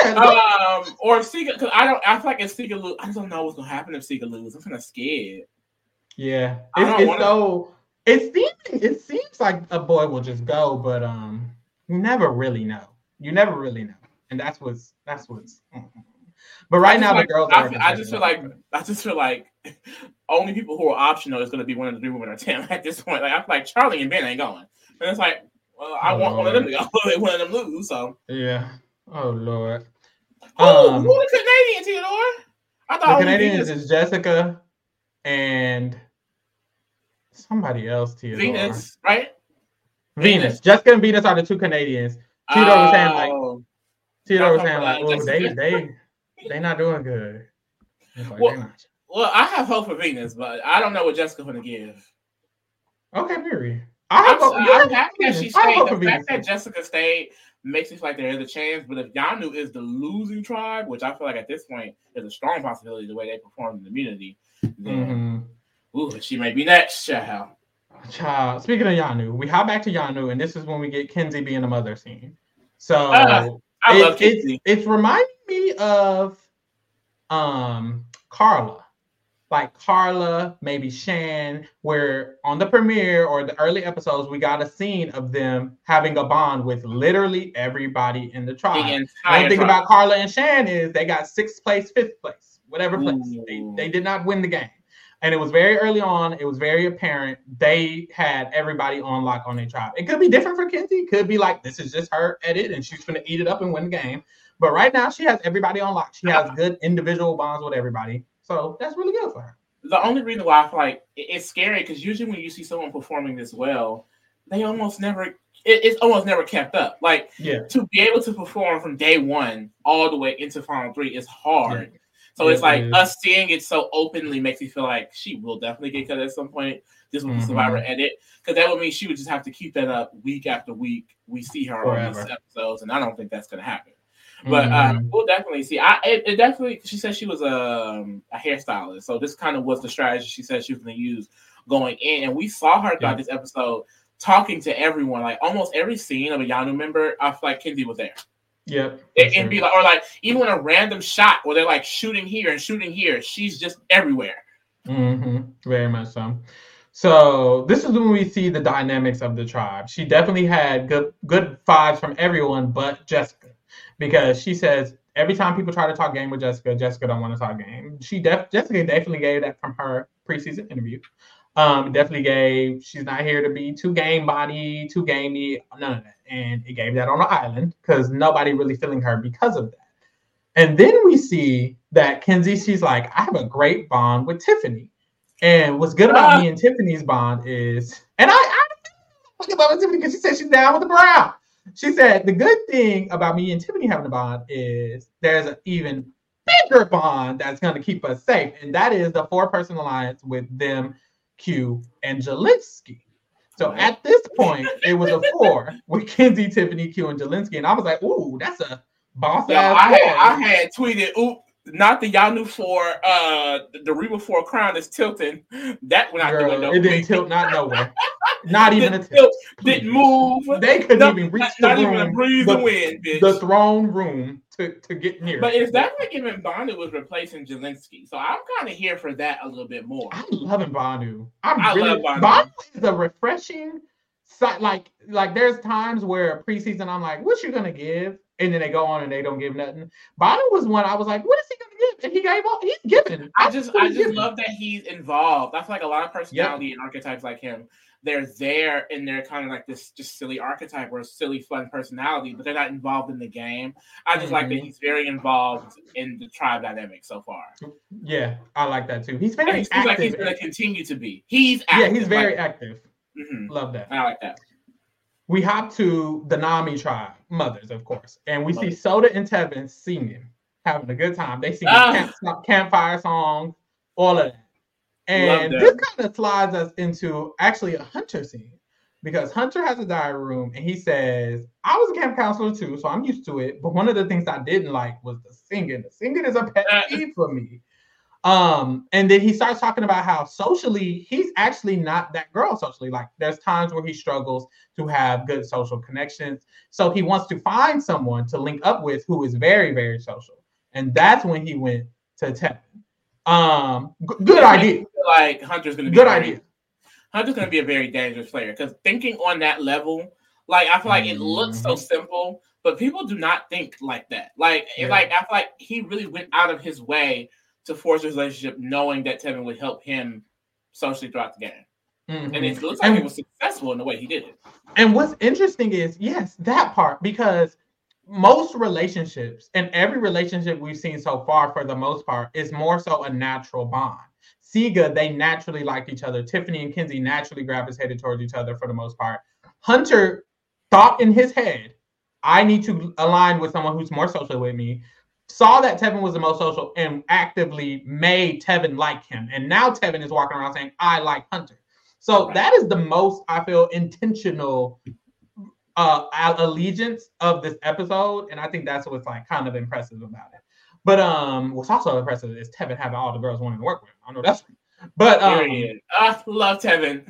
Speaker 2: Yeah. Um, or Siga, because I don't. I feel like if Siga lose, I don't know what's gonna happen if Siga lose. I'm kind of scared.
Speaker 1: Yeah, it's, it's wanna... so. It seems it seems like a boy will just go, but um, you never really know. You never really know, and that's what's that's what's. But right now,
Speaker 2: like,
Speaker 1: the girls.
Speaker 2: I, feel, I just feel like I just feel like only people who are optional is going to be one of the three women or ten at this point. Like I feel like Charlie and Ben ain't going, and it's like well, I oh, want Lord. one of them to go. one of them lose. So
Speaker 1: yeah. Oh Lord.
Speaker 2: Oh, um, who the Canadian Theodore?
Speaker 1: I thought the Canadians is Jessica and somebody else. Theodore.
Speaker 2: Venus, right?
Speaker 1: Venus. Venus. Jessica and Venus are the two Canadians. Theodore oh. was saying like. Oh. Theodore was saying like, oh, they they they not doing good.
Speaker 2: Like, well, well, I have hope for Venus, but I don't know what Jessica's gonna give.
Speaker 1: Okay, period.
Speaker 2: I I'm, I'm happy that she stayed. The fact that Jessica stayed makes me feel like there is a chance. But if Yanu is the losing tribe, which I feel like at this point is a strong possibility the way they performed in the immunity, then mm-hmm. ooh, she may be next, child.
Speaker 1: Child. Speaking of Yanu, we hop back to Yanu, and this is when we get Kenzie being a mother scene. So uh,
Speaker 2: I it, love Kenzie.
Speaker 1: It's, it's reminding me of um Karla like Karla, maybe Shan, where on the premiere or the early episodes, we got a scene of them having a bond with literally everybody in the tribe. The one thing about Karla and Shan is they got sixth place, fifth place, whatever place. They, they did not win the game. And it was very early on. It was very apparent they had everybody on lock on their tribe. It could be different for Kenzie. It could be like this is just her edit and she's gonna eat it up and win the game. But right now she has everybody on lock. She has good individual bonds with everybody. So that's really good for her.
Speaker 2: The only reason why I feel like it's scary because usually when you see someone performing this well, they almost never it, it's almost never kept up. Like
Speaker 1: Yeah.
Speaker 2: to be able to perform from day one all the way into final three is hard. So
Speaker 1: Yeah,
Speaker 2: it's like
Speaker 1: it is.
Speaker 2: us seeing it so openly makes me feel like she will definitely get cut at some point. Just with
Speaker 1: Mhm.
Speaker 2: the Survivor edit, because that would mean she would just have to keep that up week after week. We see her on these episodes, and I don't think that's going to happen. But
Speaker 1: Mhm.
Speaker 2: um, we'll definitely see. I it, it definitely. She said she was a, a hairstylist, so this kind of was the strategy she said she was going to use going in, and we saw her throughout
Speaker 1: Yeah.
Speaker 2: this episode talking to everyone. Like almost every scene of a Yanu member, I feel like Kenzie was there.
Speaker 1: Yep.
Speaker 2: And, and be like, or like even when a random shot where they're like shooting here and shooting here, she's just everywhere.
Speaker 1: hmm Very much so. So this is when we see the dynamics of the tribe. She definitely had good good vibes from everyone but Jessica, because she says every time people try to talk game with Jessica, Jessica don't want to talk game. She def- Jessica definitely gave that from her preseason interview. Um, definitely gave she's not here to be too game body, too gamey, none of that. And it gave that on the island because nobody really feeling her because of that. And then we see that Kenzie, she's like, I have a great bond with Tiffany. And what's good about
Speaker 2: Ah.
Speaker 1: me and Tiffany's bond is, and I, I talk about Tiffany because she said she's down with the brown. She said the good thing about me and Tiffany having a bond is there's an even bigger bond that's going to keep us safe, and that is the four-person alliance with them, Q, and Jelinsky. So at this point, it was a four with Kenzie, Tiffany, Q, and Jelinsky, and I was like, "Ooh, that's a boss
Speaker 2: Yo,
Speaker 1: ass."
Speaker 2: I had. I had tweeted, oop, not the Yanu for uh the, the Reba four crown is tilting. That went out the
Speaker 1: Girl,
Speaker 2: window.
Speaker 1: it didn't tilt, not nowhere, not even a tilt.
Speaker 2: didn't move.
Speaker 1: They couldn't
Speaker 2: No,
Speaker 1: even reach
Speaker 2: not,
Speaker 1: the
Speaker 2: not
Speaker 1: room,
Speaker 2: even a breeze
Speaker 1: the,
Speaker 2: of wind, bitch.
Speaker 1: the throne room to, to get near.
Speaker 2: but
Speaker 1: it.
Speaker 2: it's definitely giving Bonded was replacing Jelinsky. So I'm kind of here for that a little bit more.
Speaker 1: I'm loving Bhanu. I'm
Speaker 2: I
Speaker 1: really,
Speaker 2: love Bhanu.
Speaker 1: Bhanu is a refreshing. Like, like there's times where preseason I'm like, "What you gonna give?" And then they go on and they don't give nothing. Bhanu was one I was like, "What is he gonna give?" And he gave all. He's giving.
Speaker 2: I just I just
Speaker 1: giving.
Speaker 2: love that he's involved. I feel like a lot of personality and archetypes like him, they're there and they're kind of like this just silly archetype or a silly fun personality, but they're not involved in the game. I just like that
Speaker 1: Mhm.
Speaker 2: he's very involved in the tribe dynamic so far.
Speaker 1: Yeah, I like that too. He's
Speaker 2: And
Speaker 1: very
Speaker 2: he seems like he's
Speaker 1: active.
Speaker 2: to continue to be. He's
Speaker 1: yeah, he's very
Speaker 2: Like,
Speaker 1: active.
Speaker 2: mhm.
Speaker 1: Love that.
Speaker 2: I like that.
Speaker 1: We hop to the Nami tribe, mothers, of course, and we see Soda and Tevin singing, having a good time. They sing
Speaker 2: Ah.
Speaker 1: camp, campfire songs, all of that. And
Speaker 2: Love
Speaker 1: this kind of slides us into actually a Hunter scene because Hunter has a diary room and he says, I was a camp counselor too, so I'm used to it. But one of the things I didn't like was the singing. The singing is a pet
Speaker 2: Uh.
Speaker 1: peeve for me. Um, and then he starts talking about how socially he's actually not that girl socially. Like there's times where he struggles to have good social connections. So he wants to find someone to link up with who is very, very social. And that's when he went to Tevin. Um, g- good idea.
Speaker 2: Like Hunter's to be
Speaker 1: Good
Speaker 2: very-
Speaker 1: idea.
Speaker 2: Hunter's to be a very dangerous player because thinking on that level, like I feel like it looks so
Speaker 1: Mhm.
Speaker 2: simple, but people do not think like that. Like,
Speaker 1: Yeah.
Speaker 2: like I feel like he really went out of his way to force his relationship, knowing that Tevin would help him socially throughout the game,
Speaker 1: Mhm.
Speaker 2: and it looks like
Speaker 1: And-
Speaker 2: it was successful in the way he did it.
Speaker 1: And what's interesting is, yes, that part, because most relationships and every relationship we've seen so far, for the most part, is more so a natural bond. Siga, they naturally like each other. Tiffany and Kenzie naturally gravitated towards each other for the most part. Hunter thought in his head, I need to align with someone who's more social with me. Saw that Tevin was the most social and actively made Tevin like him. And now Tevin is walking around saying, I like Hunter. So
Speaker 2: Right.
Speaker 1: that is the most I feel intentional uh allegiance of this episode. And I think that's what's like kind of impressive about it. But um what's also impressive is Tevin having all the girls wanting to work with him. I know that's but um,
Speaker 2: I love Tevin.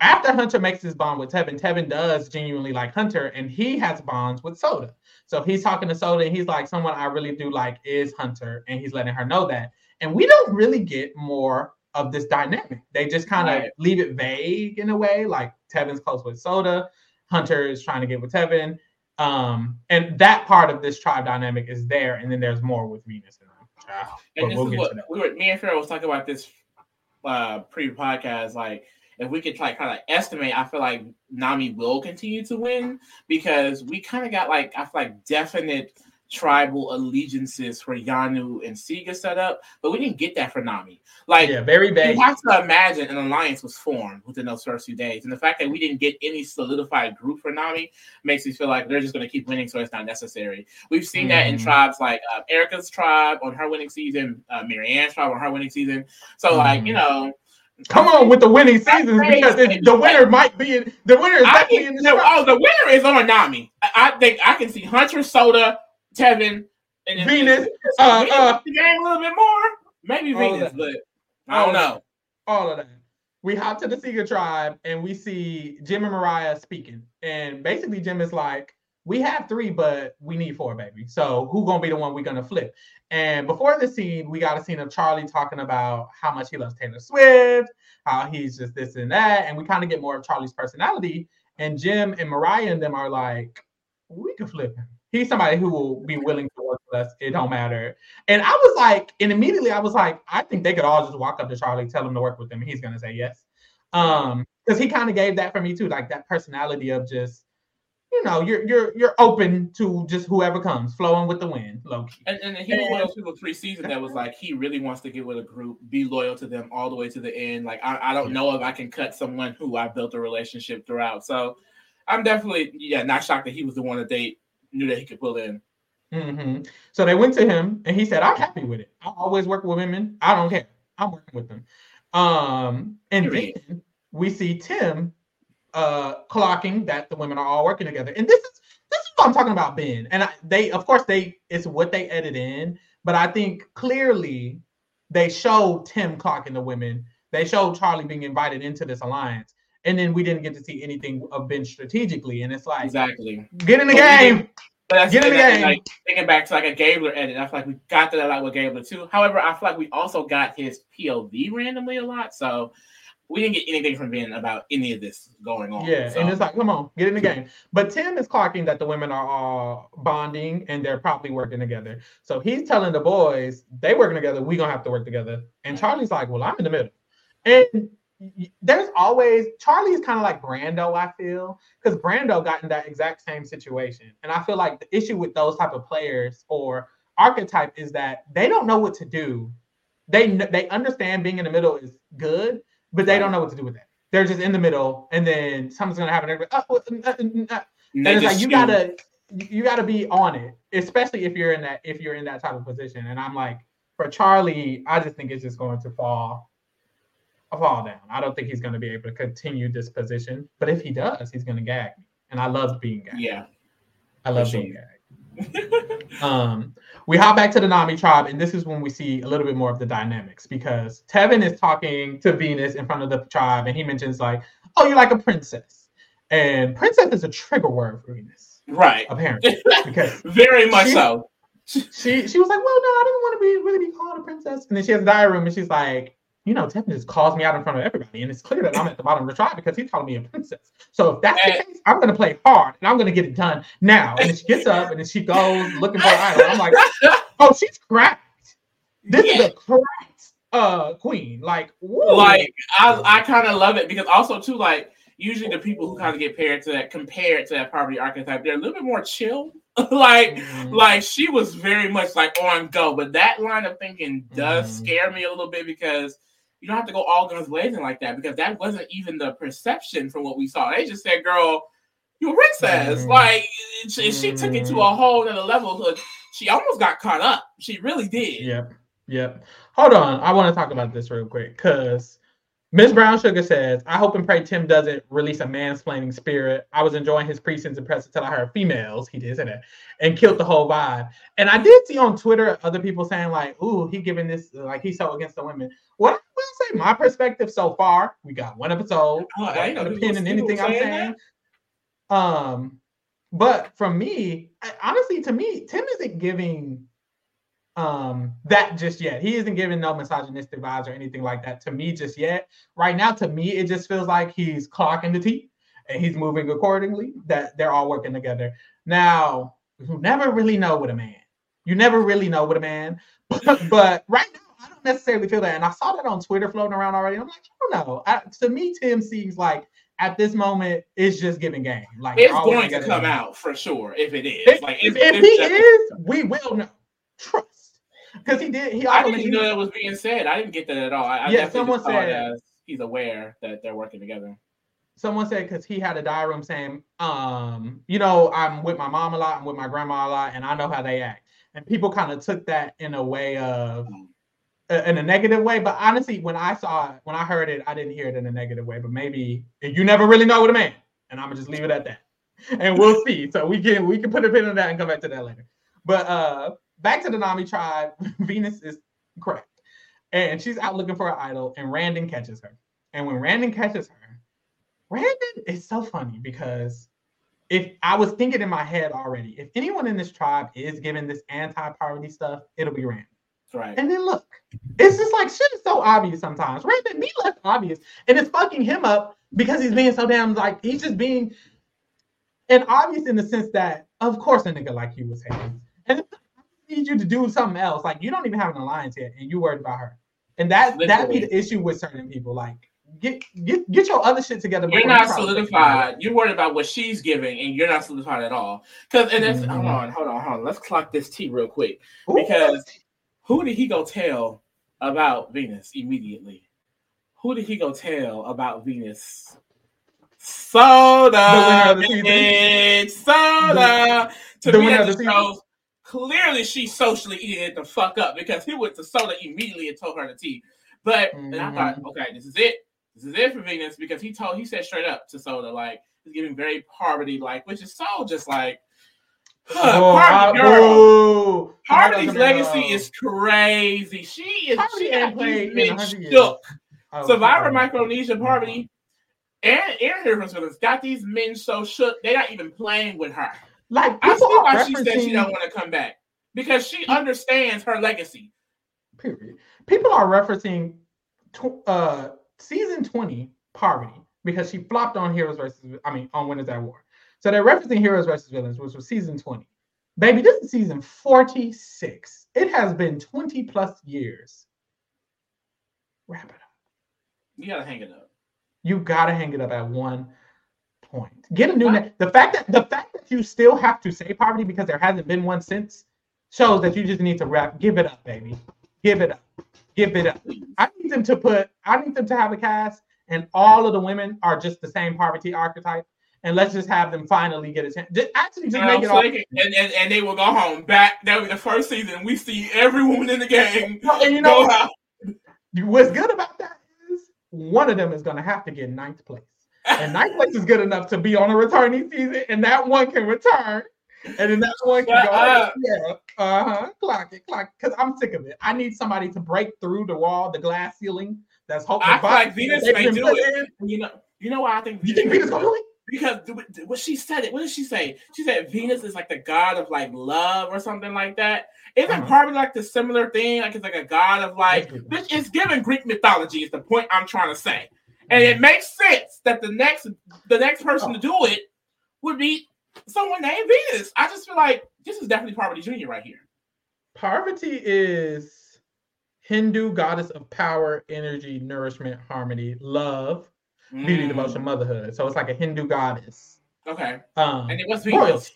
Speaker 1: after Hunter makes his bond with Tevin, Tevin does genuinely like Hunter, and he has bonds with Soda. So he's talking to Soda, and he's like, "Someone I really do like is Hunter," and he's letting her know that. And we don't really get more of this dynamic. They just kind of
Speaker 2: Right.
Speaker 1: leave it vague in a way, like Tevin's close with Soda, Hunter is trying to get with Tevin, um, and that part of this tribe dynamic is there. And then there's more with Venus and them. Ah,
Speaker 2: And this
Speaker 1: we'll
Speaker 2: is what we were. Me and Pharaoh was talking about this uh, pre-podcast. Like, if we could like kind of estimate, I feel like Nami will continue to win because we kind of got like I feel like definite tribal allegiances for Yanu and Siga set up, but we didn't get that for Nami. Like,
Speaker 1: yeah, very bad.
Speaker 2: You have to imagine an alliance was formed within those first few days, and the fact that we didn't get any solidified group for Nami makes me feel like they're just going to keep winning, so it's not necessary. We've seen mm. that in mm-hmm. tribes like uh, Erika's tribe on her winning season, uh, Maryanne's tribe on her winning season. So, mm. like, you know.
Speaker 1: Come on with the winning seasons because the winner might be in the winner is definitely in the
Speaker 2: Oh, the winner is on Nami. I, I think I can see Hunter Soda Tevin,
Speaker 1: and Venus. Uh, uh,
Speaker 2: the game a little bit more. Maybe Venus, but I don't know.
Speaker 1: All of that. We hop to the Siga tribe and we see Jem and Moriah speaking. And basically, Jem is like, we have three, but we need four, baby. So who gonna be the one we're gonna flip? And before the scene, we got a scene of Charlie talking about how much he loves Taylor Swift, how he's just this and that, and we kind of get more of Charlie's personality. And Jem and Moriah and them are like, we can flip him he's somebody who will be willing to work with us. It don't matter. And I was like, and immediately I was like, I think they could all just walk up to Charlie, tell him to work with them. He's gonna say yes. Um, because he kind of gave that for me too, like that personality of just, you know, you're you're you're open to just whoever comes, flowing with the wind, low key.
Speaker 2: And, and he was one of those people three seasons that was like he really wants to get with a group, be loyal to them all the way to the end. Like I, I don't know if I can cut someone who I built a relationship throughout. So I'm definitely yeah not shocked that he was the one that they knew that he could pull in.
Speaker 1: Mm-hmm. So they went to him, and he said, "I'm happy with it. I always work with women. I don't care. I'm working with them." Um, and then we see Tim uh, clocking that the women are all working together, and this is this is what I'm talking about, Ben. And I, they, of course, they it's what they edit in, but I think clearly they showed Tim clocking the women. They showed Charlie being invited into this alliance, and then we didn't get to see anything of Ben strategically. And it's like
Speaker 2: exactly
Speaker 1: get in the game.
Speaker 2: But get in the game. Like thinking back to like a Gabler edit, I feel like we got that a lot with Gabler too. However, I feel like we also got his POV randomly a lot, so we didn't get anything from Ben about any of this going on.
Speaker 1: Yeah, so. and it's like, come on, get in the game. But Tim is clocking that the women are all bonding and they're probably working together. So he's telling the boys they working together. We gonna have to work together. And Charlie's like, well, I'm in the middle. And there's always Charlie is kind of like Brando, I feel, because Brando got in that exact same situation. And I feel like the issue with those type of players or archetype is that they don't know what to do. They they understand being in the middle is good, but they don't know what to do with that. They're just in the middle, and then something's gonna happen. Oh, uh, uh, uh, and it's like you gotta you gotta be on it, especially if you're in that if you're in that type of position. And I'm like, for Charlie, I just think it's just going to fall a fall down. I don't think he's going to be able to continue this position. But if he does, he's going to gag me. And I love being gagged.
Speaker 2: Yeah.
Speaker 1: I love being gagged. um, we hop back to the Nami tribe, and this is when we see a little bit more of the dynamics because Tevin is talking to Venus in front of the tribe, and he mentions like, "Oh, you're like a princess," and princess is a trigger word for Venus,
Speaker 2: right?
Speaker 1: Apparently, because
Speaker 2: very much
Speaker 1: she,
Speaker 2: so.
Speaker 1: She she was like, "Well, no, I didn't want to be really be called a princess," and then she has a diary room, and she's like, you know, Tevin just calls me out in front of everybody, and it's clear that I'm at the bottom of the tribe because he's calling me a princess. So if that's the case, I'm going to play hard and I'm going to get it done now. And she gets up and then she goes looking for an idol. I'm like, oh, she's cracked. This yeah. is a cracked uh queen. Like,
Speaker 2: woo. like I I kind of love it because also too like usually the people who kind of get paired to that compared to that Parvati archetype, they're a little bit more chill. like, mm-hmm. like she was very much like on go. But that line of thinking does mm-hmm. scare me a little bit because you don't have to go all guns blazing like that because that wasn't even the perception from what we saw. They just said, "Girl, you're a princess." Mm-hmm. Like she, she, took it to mm-hmm. a whole other level. She almost got caught up. She really did.
Speaker 1: Yep. Yep. Hold on. I want to talk about this real quick because Miss Brown Sugar says, I hope and pray Tim doesn't release a mansplaining spirit. I was enjoying his precincts and press until I heard females. He did say that and killed the whole vibe. And I did see on Twitter other people saying, like, ooh, he giving this, like, he's so against the women. What I will say, my perspective so far, we got one episode. Oh, I ain't in anything I'm saying. That? Um, but from me, honestly, to me, Tim isn't giving um that just yet. He isn't giving no misogynistic vibes or anything like that to me just yet. Right now, to me, it just feels like he's clocking the T and he's moving accordingly. That they're all working together. Now, you never really know with a man. You never really know with a man. But, right now, I don't necessarily feel that. And I saw that on Twitter floating around already. I'm like, I don't know. I, to me, Tim seems like at this moment, it's just giving game. Like
Speaker 2: It's going to come out for sure if it is.
Speaker 1: If,
Speaker 2: like
Speaker 1: if, if
Speaker 2: it's
Speaker 1: he is, we will know. Because he did. He
Speaker 2: I didn't
Speaker 1: mentioned-
Speaker 2: know that was being said. I didn't get that at all. I, I
Speaker 1: Yeah,
Speaker 2: definitely
Speaker 1: someone
Speaker 2: just saw it
Speaker 1: said-
Speaker 2: he's aware that they're working together.
Speaker 1: someone said because he had a diary room saying, um, you know, I'm with my mom a lot, I'm with my grandma a lot, and I know how they act. And people kind of took that in a way of uh, in a negative way. But honestly, when I saw it, when I heard it, I didn't hear it in a negative way. But maybe you never really know with a man, and I'm gonna just leave it at that. And we'll see. So we can we can put a pin on that and come back to that later. But uh back to the Nami tribe, Venus is correct. And she's out looking for an idol, and Randen catches her. And when Randen catches her, Randen is so funny because if I was thinking in my head already, if anyone in this tribe is giving this anti-Parvati stuff, it'll be Randen.
Speaker 2: Right.
Speaker 1: And then look, it's just like shit is so obvious sometimes. Randen be less obvious, and it's fucking him up because he's being so damn like he's just being and obvious in the sense that of course a nigga like you was hating. And need you to do something else. Like you don't even have an alliance yet, and you worried about her. And that that be the issue with certain people. Like get get get your other shit together.
Speaker 2: You're not solidified. You're worried about what she's giving, and you're not solidified at all. Because and that's
Speaker 1: Mhm.
Speaker 2: hold on, hold on, hold on. Let's clock this T real quick.
Speaker 1: Ooh.
Speaker 2: Because who did he go tell about Venus immediately? Who did he go tell about Venus? Soda,
Speaker 1: The winner of the season.
Speaker 2: soda. to
Speaker 1: the
Speaker 2: me, that
Speaker 1: of the
Speaker 2: just shows clearly she socially eating it the fuck up because he went to soda immediately and told her the tea. But and I thought,
Speaker 1: Mhm.
Speaker 2: okay, this is it. This is it for Venus because he told he said straight up to Soda like he's giving very Parvati like, which is so just like
Speaker 1: Oh,
Speaker 2: Parvati
Speaker 1: I-
Speaker 2: girl.
Speaker 1: Parvati's
Speaker 2: legacy is crazy. She is she
Speaker 1: ain't
Speaker 2: got
Speaker 1: played
Speaker 2: these men shook.
Speaker 1: Oh,
Speaker 2: Survivor. Micronesia Parvati and and her husband got these men so shook they're not even playing with her.
Speaker 1: Like
Speaker 2: I see why she said she don't want to come back because she understands her legacy.
Speaker 1: period. People are referencing tw- uh season 20 Parvati because she flopped on Heroes versus I mean on Winners at War. So they're referencing Heroes versus Villains, which was season 20. Baby, this is season 46. It has been 20 plus years. Wrap it up.
Speaker 2: You gotta hang it up.
Speaker 1: You gotta hang it up at one point. Get a new name. The fact that the fact you still have to say Parvati because there hasn't been one since shows that you just need to wrap. Give it up, baby. Give it up. Give it up. I need them to put. I need them to have a cast, and all of the women are just the same Parvati archetype. And let's just have them finally get a chance. Just, actually, just
Speaker 2: And,
Speaker 1: make it all.
Speaker 2: and, and, and they will go home back. That was the first season. We see every woman in the game
Speaker 1: and you know
Speaker 2: go out.
Speaker 1: what's good about that is one of them is going to have to get ninth place. And place is good enough to be on a returning season, and that one can return. And then that one can go,
Speaker 2: up.
Speaker 1: yeah, uh huh, clock it, clock Because I'm sick of it. I need somebody to break through the wall, the glass ceiling. That's hopefully.
Speaker 2: I feel like Venus may do it.
Speaker 1: in.
Speaker 2: You know, you know why I think
Speaker 1: You think Venus gonna do it?
Speaker 2: because what she said it. What did she say? She said Venus is like the god of like love or something like that. Isn't
Speaker 1: Uh-huh.
Speaker 2: probably like the similar thing? Like it's like a god of like
Speaker 1: That's good.
Speaker 2: which is given Greek mythology. Is the point I'm trying to say, and it makes sense that the next the next person to do it would be someone named Venus. I just feel like this is definitely Parvati Junior right here.
Speaker 1: Parvati is Hindu goddess of power, energy, nourishment, harmony, love, beauty,
Speaker 2: Mm,
Speaker 1: devotion, motherhood. So it's like a Hindu goddess.
Speaker 2: Okay,
Speaker 1: Um,
Speaker 2: and it was Venus.
Speaker 1: royalty.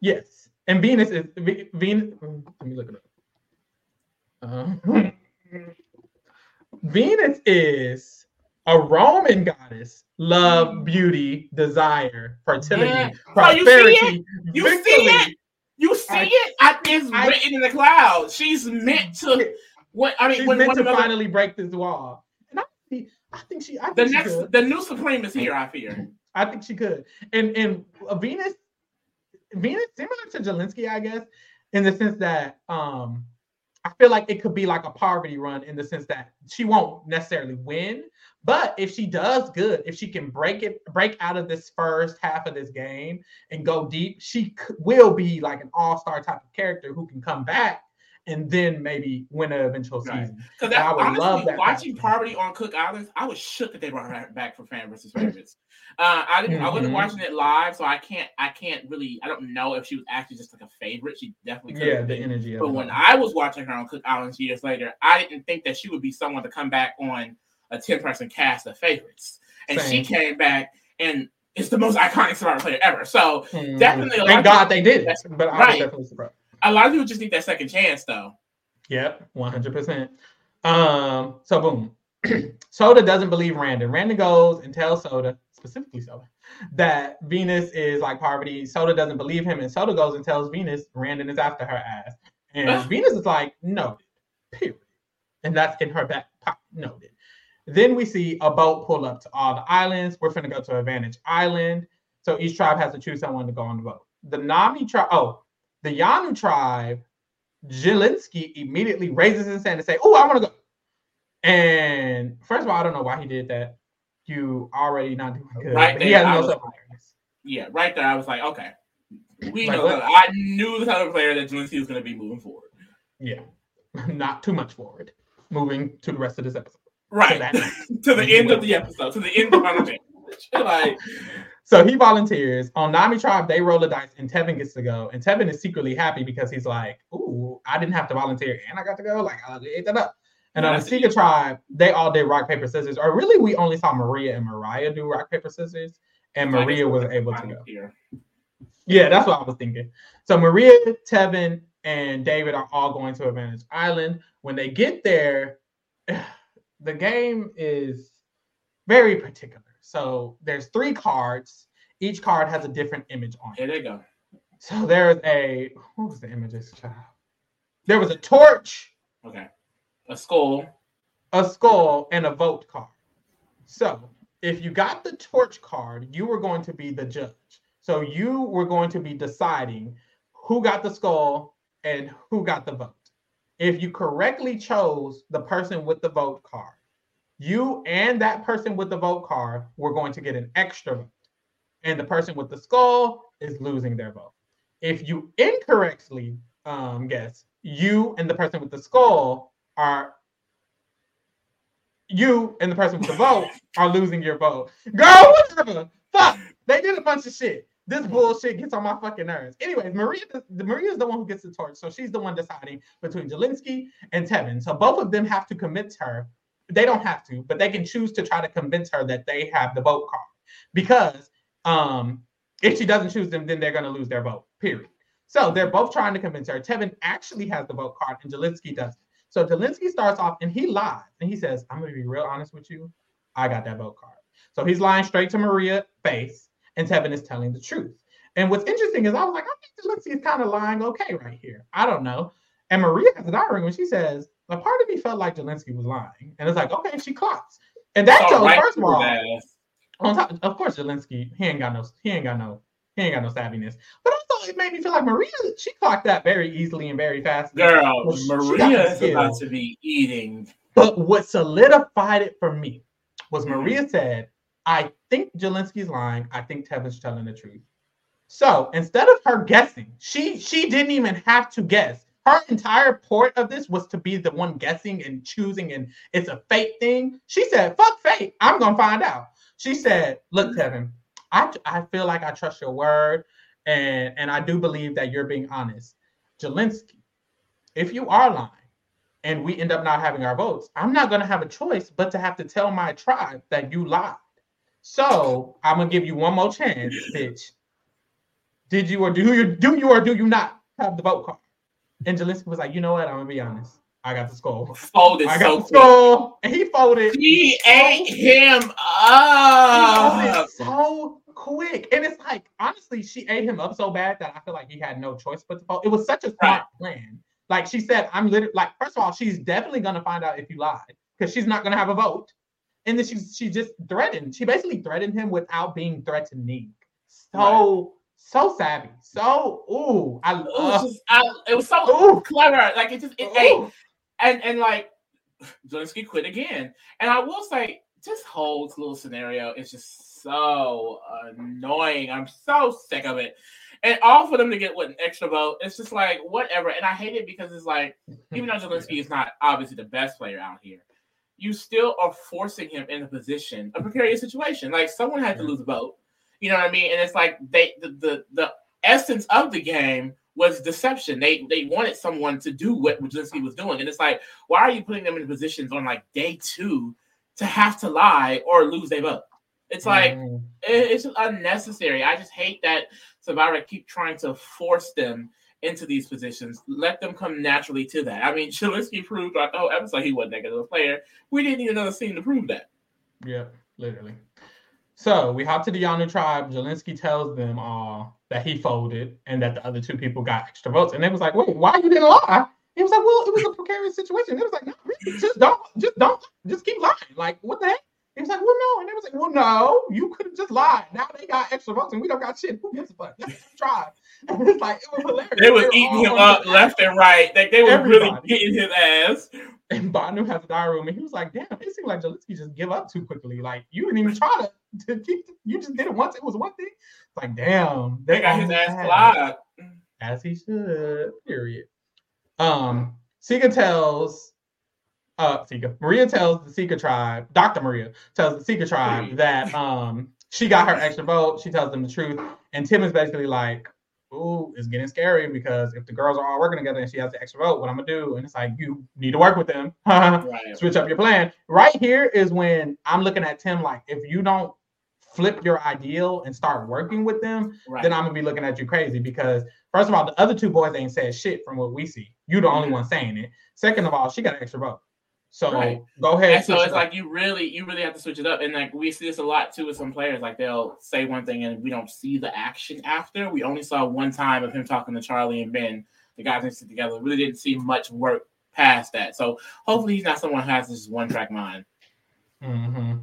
Speaker 1: Yes, and Venus is Ve- Venus. Let me look it up. Um, Venus is a Roman goddess, love, beauty, desire, fertility,
Speaker 2: Yeah. Oh, you see
Speaker 1: prosperity.
Speaker 2: You see it? You see
Speaker 1: I-
Speaker 2: it? I, it's
Speaker 1: I-
Speaker 2: written in the clouds. She's meant to. What I mean,
Speaker 1: She's
Speaker 2: when,
Speaker 1: meant to
Speaker 2: another-
Speaker 1: finally break this wall. And I think, I think she. I think
Speaker 2: the
Speaker 1: she
Speaker 2: next,
Speaker 1: could.
Speaker 2: the new supreme is here. I fear.
Speaker 1: I think she could. And and Venus, Venus similar to Jelinsky, I guess, in the sense that um, I feel like it could be like a Parvati run in the sense that she won't necessarily win, but if she does good, if she can break it, break out of this first half of this game and go deep, she c- will be like an all star type of character who can come back and then maybe win an eventual season.
Speaker 2: Because
Speaker 1: I would
Speaker 2: honestly,
Speaker 1: love that
Speaker 2: watching Parvati on Cook Islands, I was shook that they brought her back for fan versus favorites. Uh, I didn't. I wasn't
Speaker 1: Mhm.
Speaker 2: watching it live, so I can't. I can't really. I don't know if she was actually just like a favorite. She definitely could
Speaker 1: Yeah,
Speaker 2: have
Speaker 1: the
Speaker 2: been.
Speaker 1: energy
Speaker 2: But when. I was watching her on Cook Islands years later, I didn't think that she would be someone to come back on a 10 person cast of favorites. And
Speaker 1: Same.
Speaker 2: she came back and it's the most iconic Survivor player ever. So
Speaker 1: Mhm.
Speaker 2: definitely, a lot
Speaker 1: Thank
Speaker 2: of
Speaker 1: God they did, it, but I
Speaker 2: Right.
Speaker 1: definitely surprised.
Speaker 2: a lot of people just need that second chance, though.
Speaker 1: Yep, one hundred percent. Um, so boom, Soda doesn't believe Randen. Randen goes and tells Soda, specifically Soda, that Venus is like Parvati. Soda doesn't believe him, and Soda goes and tells Venus Randen is after her ass, and Venus is like, no, period, and that's in her back pocket, noted. Then we see a boat pull up to all the islands. We're finna go to Advantage Island. So each tribe has to choose someone to go on the boat. The Nami tribe, oh, the Yanu tribe Jelinsky immediately raises his hand and say, "Oh, I want to go." And first of all, I don't know why he did that. You already not doing good.
Speaker 2: Right
Speaker 1: but he
Speaker 2: there,
Speaker 1: has no
Speaker 2: was-
Speaker 1: self-awareness.
Speaker 2: Yeah, right there, I was like, okay, we
Speaker 1: Like
Speaker 2: know. I knew the type of player that Jelinsky was going to be moving forward.
Speaker 1: Yeah, not too much forward. Moving to the rest of this episode.
Speaker 2: Right
Speaker 1: that
Speaker 2: to the end of the episode, to the end of Final Championship. Like,
Speaker 1: So he volunteers on Nami Tribe. They roll the dice, and Tevin gets to go. And Tevin is secretly happy because he's like, "Ooh, I didn't have to volunteer, and I got to go. Like, I ate that up." And on the
Speaker 2: That's
Speaker 1: Siga Tribe, they all did rock paper scissors. Or really, we only saw Maria and Moriah do rock paper scissors, and
Speaker 2: I
Speaker 1: Maria was able to go.
Speaker 2: tier.
Speaker 1: Yeah, that's what I was thinking. So Maria, Tevin, and David are all going to Advantage Island. When they get there, the game is very particular. So there's three cards. Each card has a different image on it.
Speaker 2: Here they go.
Speaker 1: So there's a what was the image of this child? There was a torch,
Speaker 2: Okay, a skull.
Speaker 1: a skull, and a vote card. So if you got the torch card, you were going to be the judge. So you were going to be deciding who got the skull and who got the vote. If you correctly chose the person with the vote card, you and that person with the vote card were going to get an extra vote. And the person with the skull is losing their vote. If you incorrectly um, guess, you and the person with the skull are you and the person with the vote are losing your vote. Girl, whatever. Fuck. They did a bunch of shit. This bullshit gets on my fucking nerves. Anyways, Maria, the Maria's the one who gets the torch, so she's the one deciding between Jelinsky and Tevin. So both of them have to convince her. They don't have to, but they can choose to try to convince her that they have the vote card. Because um, if she doesn't choose them, then they're going to lose their vote. Period. So they're both trying to convince her. Tevin actually has the vote card, and Jelinsky doesn't. So Jelinsky starts off and he lies and he says, I'm going to be real honest with you. I got that vote card. So he's lying straight to Maria face, and Tevin is telling the truth. And what's interesting is I was like, I think Jelinsky is kind of lying okay right here. I don't know. And Maria has an ring when she says, a part of me felt like Jelinsky was lying. And it's like, okay, she clocks. And that shows,
Speaker 2: right
Speaker 1: first of all,
Speaker 2: that.
Speaker 1: on top, of course, Jelinsky, he ain't got no, he ain't got no, he ain't got no savviness. But also, it made me feel like Maria, she clocked that very easily and very fast.
Speaker 2: Girl,
Speaker 1: Well,
Speaker 2: Maria is about to be eating.
Speaker 1: But what solidified it for me was. Maria said, "I think Jelinsky's lying. I think Tevin's telling the truth." So instead of her guessing, she she didn't even have to guess. Her entire point of this was to be the one guessing and choosing, and it's a fate thing. She said, "Fuck fate. I'm gonna find out." She said, "Look, Tevin, I I feel like I trust your word, and and I do believe that you're being honest. Jelinsky, if you are lying." and we end up not having our votes, I'm not gonna have a choice but to have to tell my tribe that you lied. So I'm gonna give you one more chance, bitch. Did you or do you do you or do you not have the vote card? And was like, you know what? I'm gonna be honest. I got the skull.
Speaker 2: Folded
Speaker 1: I
Speaker 2: so
Speaker 1: got the
Speaker 2: quick.
Speaker 1: skull, and he folded.
Speaker 2: She ate him up.
Speaker 1: so quick, and it's like honestly, she ate him up so bad that I feel like he had no choice but to fold. It was such a smart plan. Like she said, I'm literally like, first of all, she's definitely gonna find out if you lied because she's not gonna have a vote. And then she she just threatened. She basically threatened him without being threatening. So so savvy. So ooh, I love.
Speaker 2: just, I, it was so
Speaker 1: Ooh,
Speaker 2: clever. Like it just, it,
Speaker 1: ooh.
Speaker 2: and and like Jelinsky quit again. And I will say, this whole little scenario is just so annoying. I'm so sick of it. And all for them to get what an extra vote, it's just like whatever. And I hate it because it's like, even though Jelinsky is not obviously the best player out here, you still are forcing him in a position, a precarious situation. Like someone had to lose a vote. You know what I mean? And it's like they the the, the essence of the game was deception. They they wanted someone to do what Jelinsky was doing. And it's like, why are you putting them in positions on like day two to have to lie or lose their vote? It's like mm. it's unnecessary. I just hate that Survivor keep trying to force them into these positions. Let them come naturally to that. I mean, Jelinsky proved throughout the whole episode he wasn't that good player. We didn't need another scene to prove that.
Speaker 1: Yeah, literally. So we hop to the Yanu tribe. Jelinsky tells them all that he folded and that the other two people got extra votes. And they was like, wait, why you didn't lie? He was like, well, it was a precarious situation. It was like, no, really, just don't, just don't, just keep lying. Like, what the heck? He was like, well, no. And they was like, well, no, you could have just lied. Now they got extra votes and we don't got shit. Who gives a fuck? That's the tribe. It's like, it was hilarious.
Speaker 2: They was eating him up left and right. Like, they were Everybody. really getting his ass.
Speaker 1: And Bhanu has a diary room and he was like, damn, it seemed like Jelinsky just give up too quickly. Like, you didn't even try to, to keep, you just did it once. It was one thing. It's like, damn.
Speaker 2: They, they got his ass fly.
Speaker 1: As he should, period. Um, Siga tells uh Siga. Maria tells the Siga tribe, Dr. Maria tells the Siga tribe that um she got her extra vote. She tells them the truth. And Tim is basically like, Ooh, it's getting scary because if the girls are all working together and she has the extra vote, what I'm gonna do? And it's like you need to work with them. right. Switch up your plan. Right here is when I'm looking at Tim like, if you don't flip your ideal and start working with them, right. then I'm gonna be looking at you crazy because first of all, the other two boys ain't said shit from what we see. You the only mm-hmm. one saying it. Second of all, she got an extra vote. So right. go ahead.
Speaker 2: And so it's like you really, you really have to switch it up. And like we see this a lot too with some players. Like they'll say one thing and we don't see the action after. We only saw one time of him talking to Charlie and Ben, the guys that sit together. Really didn't see much work past that. So hopefully he's not someone who has this one track mind.
Speaker 1: Mm-hmm.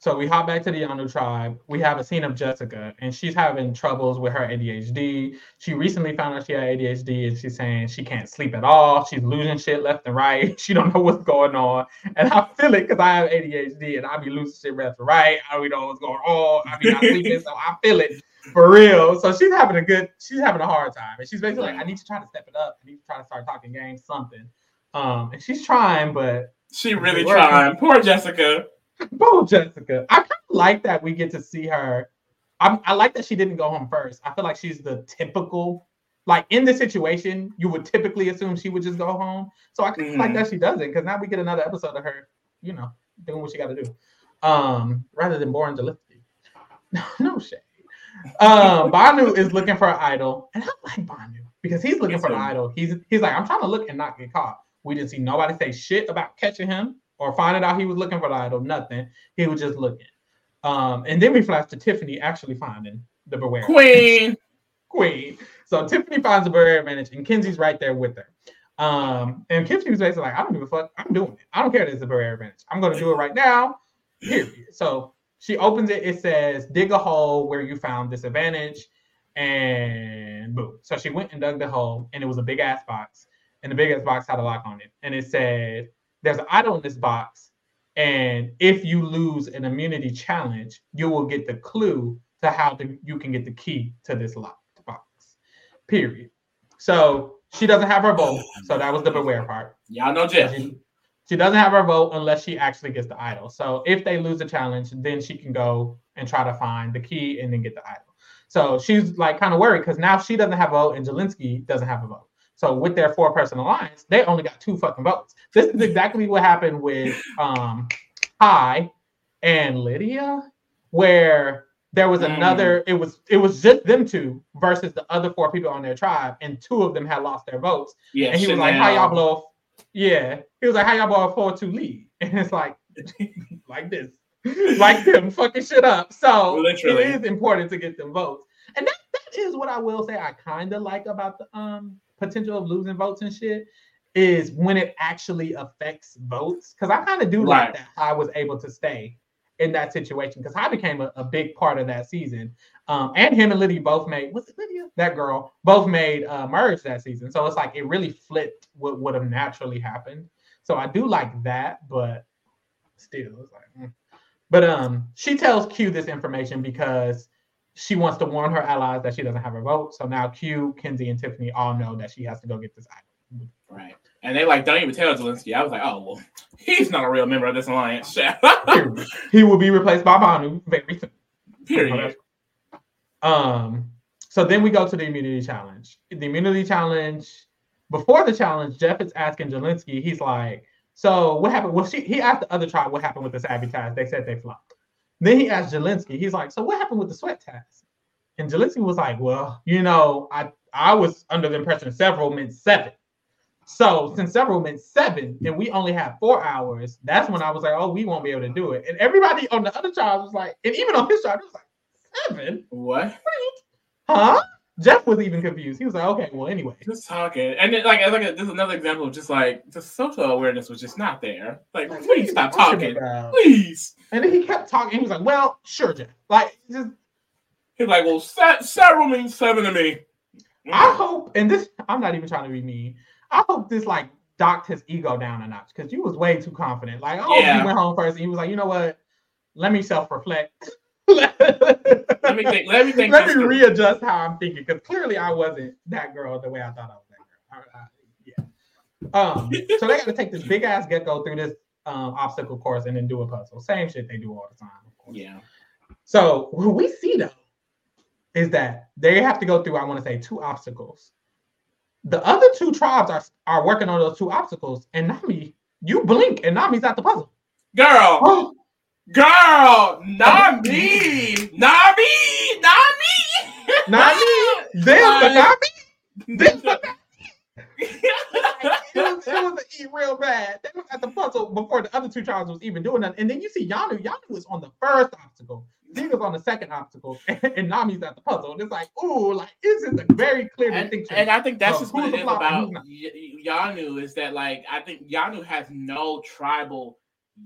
Speaker 1: So we hop back to the Yanu tribe. We have a scene of Jessica, and she's having troubles with her ADHD. She recently found out she had ADHD, and she's saying she can't sleep at all. She's losing shit left and right. She don't know what's going on, and I feel it because I have ADHD, and I be losing shit left and right. I don't know what's going on. I be not sleeping, so I feel it for real. So she's having a good, she's having a hard time, and she's basically like, I need to try to step it up. I need to try to start talking games, something. Um, and she's trying, but
Speaker 2: she really trying. Poor Jessica.
Speaker 1: Poor Jessica. I kind of like that we get to see her. I'm, I like that she didn't go home first. I feel like she's the typical, like in this situation, you would typically assume she would just go home. So I kind of mm. like that she doesn't because now we get another episode of her, you know, doing what she got to do, um, rather than boring Jelinsky. No, no shade. Um, Bhanu is looking for an idol, and I like Bhanu because he's looking for an idol. He's he's like, I'm trying to look and not get caught. We didn't see nobody say shit about catching him or finding out he was looking for the idol, nothing. He was just looking. Um, and then we flash to Tiffany actually finding the Beware
Speaker 2: Queen.
Speaker 1: Queen. So Tiffany finds the Beware advantage, and Kenzie's right there with her. Um, and Kenzie was basically like, I don't give a fuck. I'm doing it. I don't care that it's a Beware advantage. I'm going to do it right now. Period. So she opens it. It says, dig a hole where you found this advantage. And boom. So she went and dug the hole, and it was a big ass box. And the big ass box had a lock on it. And it said, there's an idol in this box. And if you lose an immunity challenge, you will get the clue to how to, you can get the key to this locked box. Period. So she doesn't have her vote. So that was the beware part.
Speaker 2: Y'all know Jeff.
Speaker 1: She, she doesn't have her vote unless she actually gets the idol. So if they lose the challenge, then she can go and try to find the key and then get the idol. So she's like kind of worried because now she doesn't have a vote and Jelinsky doesn't have a vote. So with their four person alliance, they only got two fucking votes. This is exactly what happened with um Hai and Lydia, where there was mm. another, it was it was just them two versus the other four people on their tribe, and two of them had lost their votes. Yeah. And he was like, How y'all blow yeah. He was like, How y'all blow a 4-2 lead? And it's like like this. like them fucking shit up. So Literally. it is important to get them votes. And that, that is what I will say I kind of like about the um potential of losing votes and shit is when it actually affects votes. Because I kind of do right. like that I was able to stay in that situation because I became a, a, big part of that season. Um, and him and Lydia both made was it Lydia? That girl both made uh, merge that season. So it's like it really flipped what would have naturally happened. So I do like that, but still, it's like. Mm. But um, she tells Q this information because she wants to warn her allies that she doesn't have a vote. So now Q, Kenzie, and Tiffany all know that she has to go get this item.
Speaker 2: Right. And they like don't even tell Jelinsky. I was like, oh well, he's not a real member of this alliance.
Speaker 1: he will be replaced by Bhanu very soon.
Speaker 2: Period.
Speaker 1: Um. So then we go to the immunity challenge. The immunity challenge. Before the challenge, Jeff is asking Jelinsky. He's like, "So what happened?" Well, she he asked the other tribe what happened with the sabotage. They said they flopped. Then he asked Jelinsky, he's like, So what happened with the sweat test? And Jelinsky was like, Well, you know, I I was under the impression several meant seven. So since several meant seven, and we only have four hours, that's when I was like, Oh, we won't be able to do it. And everybody on the other tribe was like, and even on his it was like, seven?
Speaker 2: What?
Speaker 1: Huh? Jeff was even confused. He was like, okay, well, anyway.
Speaker 2: Just talking. And then, like, like there's another example of just like the social awareness was just not there. Like,
Speaker 1: Like,
Speaker 2: please stop talking.
Speaker 1: about?
Speaker 2: Please.
Speaker 1: And then he kept talking. He was like, well, sure, Jeff. Like, just
Speaker 2: He's like, well, se- several means seven to me.
Speaker 1: I hope, and this, I'm not even trying to be mean. I hope this like docked his ego down a notch because you was way too confident. Like, oh,
Speaker 2: Yeah.
Speaker 1: he went home first and he was like, you know what? Let me self-reflect.
Speaker 2: Let me think. Let me think.
Speaker 1: Let me
Speaker 2: through.
Speaker 1: readjust how I'm thinking because clearly I wasn't that girl the way I thought I was that girl. I- I- yeah. Um. so they got to take this big ass gecko through this um, obstacle course and then do a puzzle. Same shit they do all the time. Of course.
Speaker 2: Yeah.
Speaker 1: So what we see though is that they have to go through, I want to say, two obstacles. The other two tribes are are working on those two obstacles, and Nami, you blink, and Nami's at the puzzle.
Speaker 2: Girl.
Speaker 1: Oh,
Speaker 2: Girl. Not me. Not me. Not me.
Speaker 1: Nami, there's the Nami. There's the it was, it was eat real bad. They was at the puzzle before the other two tribes was even doing that. And then you see Yanu. Yanu was on the first obstacle. Siga's on the second obstacle, and, Nami's at the puzzle. And it's like, ooh, like it's just a very clear
Speaker 2: and,
Speaker 1: distinction.
Speaker 2: and I think that's just what
Speaker 1: the
Speaker 2: is about? Y- Yanu is that like I think Yanu has no tribal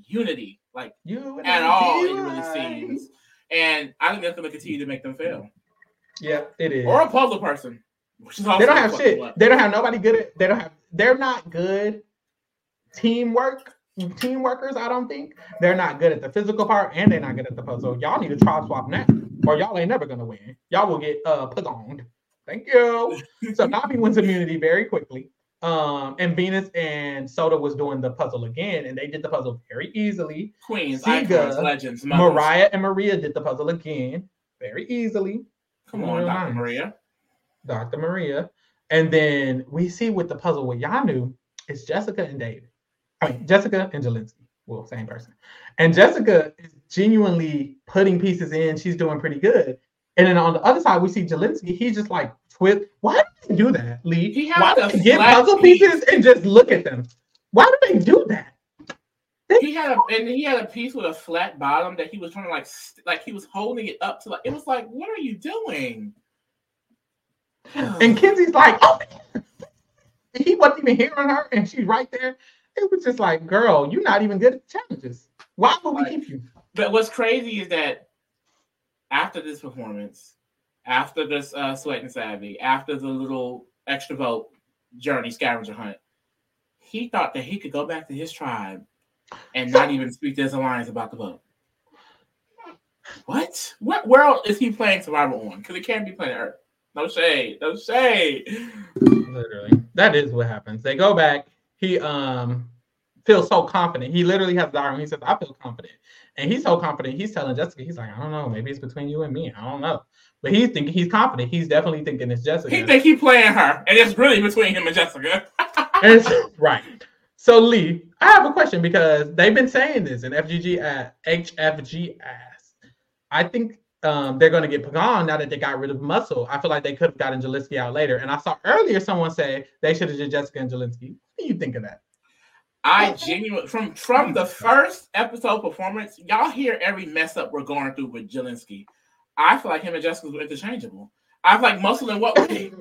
Speaker 2: unity like
Speaker 1: you and
Speaker 2: at all. It really seems, and I think that's going to continue to make them fail.
Speaker 1: Yeah, it is.
Speaker 2: Or a puzzle person, which is also
Speaker 1: they don't have shit.
Speaker 2: up.
Speaker 1: They don't have nobody good at. They don't have. They're not good teamwork. Team workers, I don't think they're not good at the physical part, and they're not good at the puzzle. Y'all need to tribe swap now, or y'all ain't never gonna win. Y'all will get uh pagonged. Thank you. so Nami wins immunity very quickly. Um, and Venus and Soda was doing the puzzle again, and they did the puzzle very easily.
Speaker 2: Queens,
Speaker 1: Siga,
Speaker 2: icons, legends, mothers.
Speaker 1: Moriah and Maria did the puzzle again very easily.
Speaker 2: Come on, Dr. Maria.
Speaker 1: Dr. Maria. And then we see with the puzzle with Yanu, it's Jessica and David. I mean, Jessica and Jelinsky. Well, same person. And Jessica is genuinely putting pieces in. She's doing pretty good. And then on the other side, we see Jelinsky. He's just like, twit. Why do they do that, Lee?
Speaker 2: He
Speaker 1: Why do they get puzzle
Speaker 2: piece.
Speaker 1: pieces and just look at them? Why do they do that?
Speaker 2: He had a and he had a piece with a flat bottom that he was trying to like like he was holding it up to like it was like what are you doing?
Speaker 1: And Kenzie's like, oh, he wasn't even hearing her, and she's right there. It was just like, girl, you're not even good at challenges. Why would we keep you?
Speaker 2: But what's crazy is that after this performance, after this uh, sweat and savvy, after the little extra vote journey scavenger hunt, he thought that he could go back to his tribe and not even speak to his alliance about the vote. What? What world is he playing Survivor on? Because it can't be Planet Earth. No shade. No shade.
Speaker 1: Literally, that is what happens. They go back. He um feels so confident. He literally has the arm. He says, "I feel confident," and he's so confident. He's telling Jessica, he's like, "I don't know. Maybe it's between you and me. I don't know." But he's thinking he's confident. He's definitely thinking it's Jessica.
Speaker 2: He think he playing her, and it's really between him and Jessica.
Speaker 1: And it's- right. So Lee, I have a question because they've been saying this in FGG at HFG ass. I think um, they're going to get Pagan now that they got rid of Muscle. I feel like they could have gotten Jelinsky out later. And I saw earlier someone say they should have just Jessica and Jelinsky. What do you think of that?
Speaker 2: I genuinely from from the first episode performance, y'all hear every mess up we're going through with Jelinsky. I feel like him and Jessica were interchangeable. I feel like muscle in what way?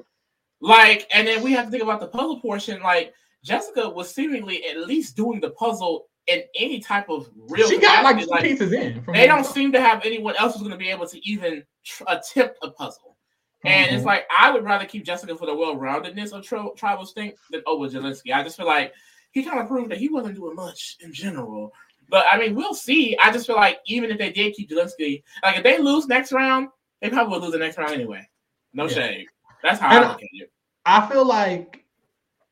Speaker 2: Like, and then we have to think about the puzzle portion. Like, Jessica was seemingly at least doing the puzzle in any type of real.
Speaker 1: she got like two pieces in.
Speaker 2: They don't seem to have anyone else who's going to be able to even tr- attempt a puzzle. And it's
Speaker 1: Mhm.
Speaker 2: like I would rather keep Jessica for the well-roundedness of tri- tribal stink than over Jelinsky. I just feel like he kind of proved that he wasn't doing much in general. But I mean, we'll see. I just feel like even if they did keep Jelinsky, like if they lose next round, they probably will lose the next round anyway. No
Speaker 1: Yeah.
Speaker 2: shade. That's how
Speaker 1: And
Speaker 2: I look at it.
Speaker 1: I feel like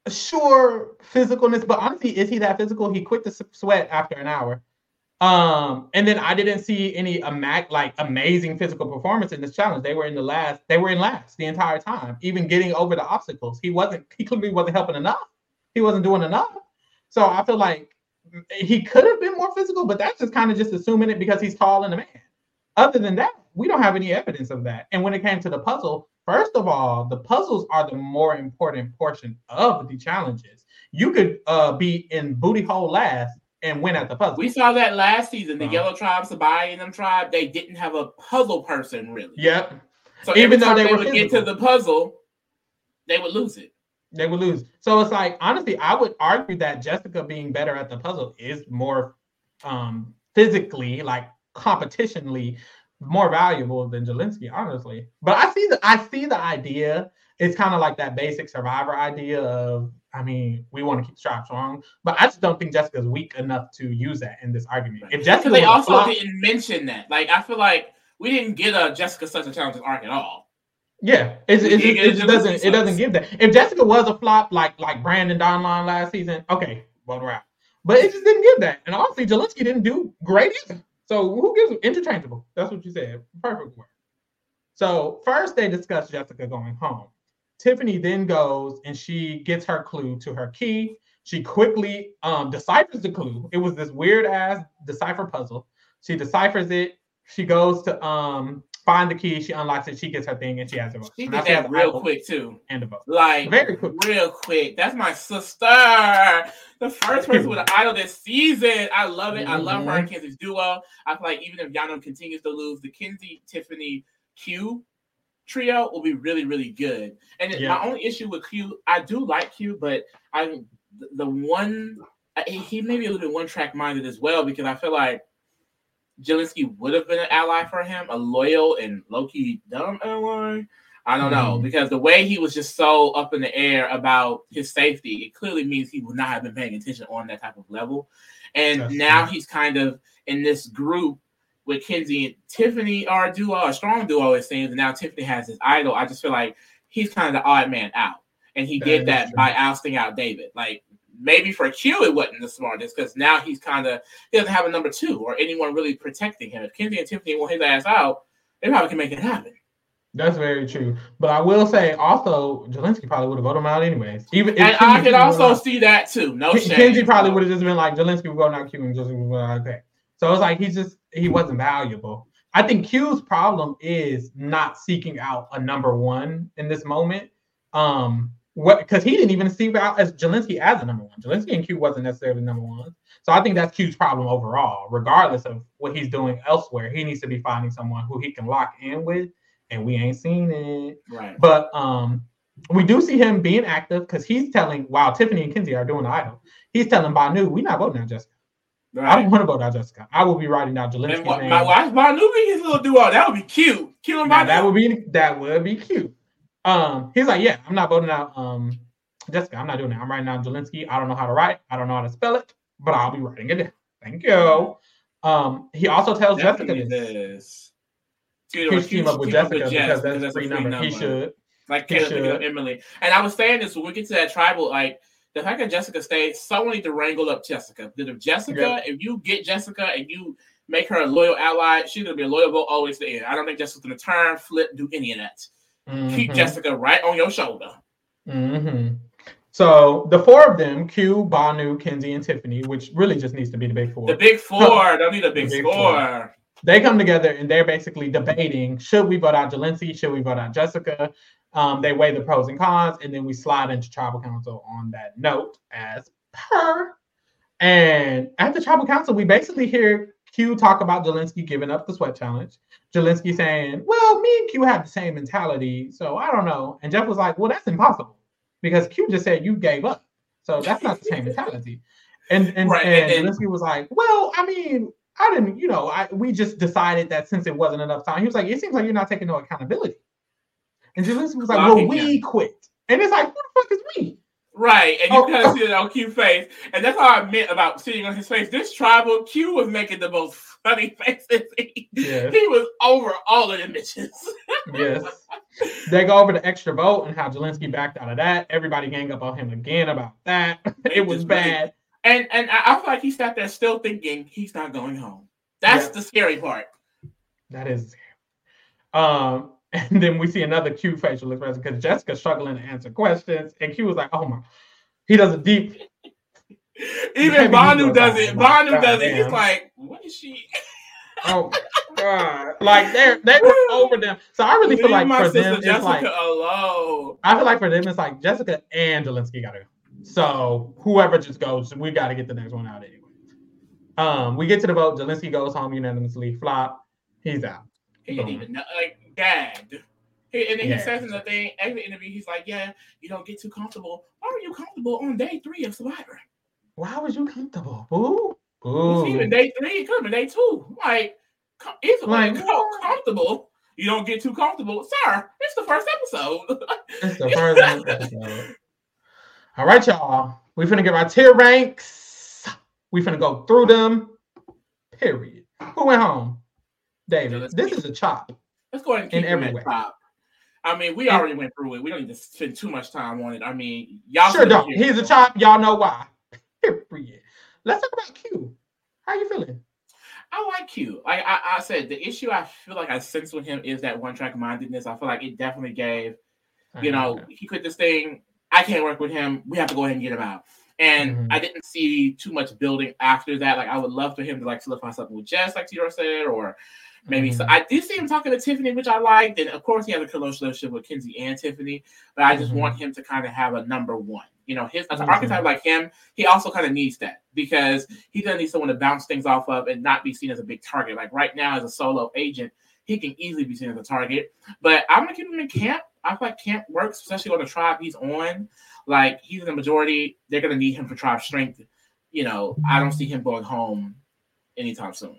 Speaker 1: sure physicalness, but honestly, is he that physical? He quit the sweat after an hour. Um, and then I didn't see any ama- like amazing physical performance in this challenge. They were in the last, they were in last the entire time, even getting over the obstacles. He wasn't, he clearly wasn't helping enough. He wasn't doing enough. So I feel like he could have been more physical, but that's just kind of just assuming it because he's tall and a man. other than that, we don't have any evidence of that. And when it came to the puzzle, first of all, the puzzles are the more important portion of the challenges. You could uh, be in booty hole last and win at the puzzle.
Speaker 2: We saw that last season. The
Speaker 1: Uh-huh.
Speaker 2: Yellow Tribe, Sabai, and them tribe, they didn't have a puzzle person really.
Speaker 1: Yep,
Speaker 2: So
Speaker 1: Even though they
Speaker 2: they,
Speaker 1: were
Speaker 2: would get to the puzzle, they would lose it.
Speaker 1: They would lose. So it's like honestly, I would argue that Jessica being better at the puzzle is more um physically, like competitionally, more valuable than Jelinsky, honestly. But I see the I see the idea. It's kind of like that basic survivor idea of, I mean, we want to keep Stripe strong, but I just don't think Jessica's weak enough to use that in this argument. If Jessica
Speaker 2: they also didn't mention that. Like I feel like we didn't get a Jessica such a challenges arc at all.
Speaker 1: Yeah, it's, it's, just, it just doesn't it doesn't give that. If Jessica was a flop like like Brandon Donlon last season, okay, vote her. But it just didn't give that. And honestly, Jelinsky didn't do great either. So who gives interchangeable? That's what you said. Perfect word. So first they discuss Jessica going home. Tiffany then goes and she gets her clue to her key. She quickly um, deciphers the clue. It was this weird ass decipher puzzle. She deciphers it. She goes to um, find the key. She unlocks it. She gets her thing and she has it.
Speaker 2: She did
Speaker 1: she has
Speaker 2: that real quick too.
Speaker 1: And a vote.
Speaker 2: Like
Speaker 1: Very quick.
Speaker 2: real quick. That's my sister. The first person with an idol this season. I love it. I love her and
Speaker 1: Mm-hmm.
Speaker 2: Kenzie's duo. I feel like even if Yanu continues to lose, the Kenzie, Tiffany, Q trio will be really, really good. And
Speaker 1: Yeah.
Speaker 2: my only issue with Q, I do like Q, but I the- the one he may be a little bit one track minded as well because I feel like Jelinsky would have been an ally for him, a loyal and low key dumb ally. I don't know
Speaker 1: Mhm.
Speaker 2: because the way he was just so up in the air about his safety, it clearly means he would not have been paying attention on that type of level. And
Speaker 1: That's
Speaker 2: now
Speaker 1: true.
Speaker 2: he's kind of in this group with Kenzie and Tiffany are a duo, a strong duo, it seems. And now Tiffany has his idol. I just feel like he's kind of the odd man out. And he
Speaker 1: That
Speaker 2: did that
Speaker 1: true.
Speaker 2: by ousting out David. Like maybe for Q, it wasn't the smartest because now he's kind of, he doesn't have a number two or anyone really protecting him. If Kenzie and Tiffany want his ass out, they probably can make it happen.
Speaker 1: That's very true. But I will say also, Jelinsky probably would have voted him out anyways. Even
Speaker 2: And
Speaker 1: Kenzie
Speaker 2: I could also
Speaker 1: vote him out.
Speaker 2: see that too. No
Speaker 1: Ken-
Speaker 2: shame.
Speaker 1: Kenzie probably would have just been like Jelinsky would go out Q and out okay. So it's like he's just he wasn't valuable. I think Q's problem is not seeking out a number one in this moment. Um what because he didn't even see out as Jelinsky as a number one. Jelinsky and Q wasn't necessarily number one. So I think that's Q's problem overall, regardless of what he's doing elsewhere. He needs to be finding someone who he can lock in with, and we ain't seen it.
Speaker 2: Right.
Speaker 1: But um, we do see him being active because he's telling while Tiffany and Kenzie are doing the idol, he's telling Bhanu, we not voting out Jessica. I don't want to vote out Jessica. I will be writing down Jelinsky's
Speaker 2: And my,
Speaker 1: name.
Speaker 2: my wife, my new his little duo, that would be cute.
Speaker 1: Now,
Speaker 2: my
Speaker 1: that would be that would be cute. Um, he's like, yeah, I'm not voting out um Jessica. I'm not doing that. I'm writing down Jelinsky. I don't know how to write. I don't know how to spell it, but I'll be writing it down. Thank you. Um, he also tells Jessica
Speaker 2: Definitely
Speaker 1: this.
Speaker 2: this.
Speaker 1: He should team up with Jessica because that's a free number. He should.
Speaker 2: Like
Speaker 1: He should.
Speaker 2: Emily. And I was saying this when we get to that tribal, like the fact that Jessica stayed, someone need to wrangle up Jessica. Because if Jessica,
Speaker 1: Yeah.
Speaker 2: if you get Jessica and you make her a loyal ally, she's gonna be a loyal vote always to the end. I don't think Jessica's gonna turn, flip, do any of that. Keep
Speaker 1: Mhm.
Speaker 2: Jessica right on your shoulder.
Speaker 1: hmm So the four of them, Q, Bhanu, Kenzie, and Tiffany, which really just needs to be the big four.
Speaker 2: The big four, don't need a big,
Speaker 1: The big
Speaker 2: score.
Speaker 1: they come together and they're basically debating: should we vote out Jelinsky? Should we vote out Jessica? Um, they weigh the pros and cons, and then we slide into tribal council on that note, as per. And at the tribal council, we basically hear Q talk about Jelinsky giving up the sweat challenge. Jelinsky saying, "Well, me and Q have the same mentality, so I don't know." And Jeff was like, "Well, that's impossible because Q just said you gave up, so that's not the same mentality." And and,
Speaker 2: Right,
Speaker 1: and,
Speaker 2: and
Speaker 1: Jelinsky was like, "Well, I mean, I didn't, you know, I we just decided that since it wasn't enough time." He was like, "It seems like you're not taking no accountability." And Jelinsky was like, "Well, we quit," and it's like, "Who the fuck is we?"
Speaker 2: Right, and you
Speaker 1: Oh.
Speaker 2: kind of see it on Q face, and that's how I meant about seeing on his face. This tribal Q was making the most funny faces. He,
Speaker 1: Yes.
Speaker 2: he was over all of the bitches.
Speaker 1: Yes. They go over the extra vote and how Jelinsky backed out of that. Everybody gang up on him again about that. it was bad.
Speaker 2: And and I, I feel like he sat there still thinking he's not going home. That's
Speaker 1: Yeah.
Speaker 2: the scary part.
Speaker 1: That is. Um, and then we see another Q facial expression because Jessica's struggling to answer questions, and Q was like, "Oh my." He does a deep.
Speaker 2: Even
Speaker 1: Bhanu
Speaker 2: does it. Bhanu
Speaker 1: God
Speaker 2: does it. He's like, what is she?
Speaker 1: Oh, god! Like they're they were over them. So I really feel like
Speaker 2: my
Speaker 1: for
Speaker 2: sister
Speaker 1: them, it's
Speaker 2: Jessica
Speaker 1: like
Speaker 2: alone.
Speaker 1: I feel like for them, it's like Jessica and Jelinsky gotta go. So whoever just goes, we got to get the next one out anyway. Um, we get to the vote. Jelinsky goes home unanimously. Flop. He's out.
Speaker 2: He didn't even know, like gagged. He, and then
Speaker 1: Yeah.
Speaker 2: he says in the thing, every interview, he's like, "Yeah, you don't get too comfortable. Why were you comfortable on day three of Survivor?
Speaker 1: Why was you comfortable? Boo.
Speaker 2: It's even day three. It could have been day two. Like, it's like
Speaker 1: Like,
Speaker 2: com- comfortable. You don't get too comfortable, sir. It's the first episode.
Speaker 1: It's the first episode. All right, y'all. We finna get our tier ranks. We finna go through them. Period. Who went home? David. This is a chop.
Speaker 2: Let's go ahead and keep
Speaker 1: In
Speaker 2: him
Speaker 1: every way.
Speaker 2: top. I mean, we
Speaker 1: In-
Speaker 2: already went through it. We don't need to spend too much time on it. I mean, y'all
Speaker 1: Sure don't. a
Speaker 2: it.
Speaker 1: chop. Y'all know why. Period. Let's talk about Q. How you feeling?
Speaker 2: I like Q. Like I, I said, the issue I feel like I sense with him is that one track mindedness. I feel like it definitely gave, you know, he quit this thing. I can't work with him. We have to go ahead and get him out. And
Speaker 1: Mhm.
Speaker 2: I didn't see too much building after that. Like I would love for him to like solidify something with Jess, like Tito said, or maybe so.
Speaker 1: Mhm.
Speaker 2: I did see him talking to Tiffany, which I liked, and of course he has a close relationship with Kenzie and Tiffany. But I just
Speaker 1: Mhm.
Speaker 2: want him to kind of have a number one. You know, his as an
Speaker 1: Mhm.
Speaker 2: archetype like him, he also kind of needs that because he doesn't need someone to bounce things off of and not be seen as a big target. Like right now, as a solo agent, he can easily be seen as a target. But I'm gonna keep him in camp. I feel like camp works, especially on the tribe he's on. Like he's in the majority, they're gonna need him for tribe strength. You know, I don't see him going home anytime soon.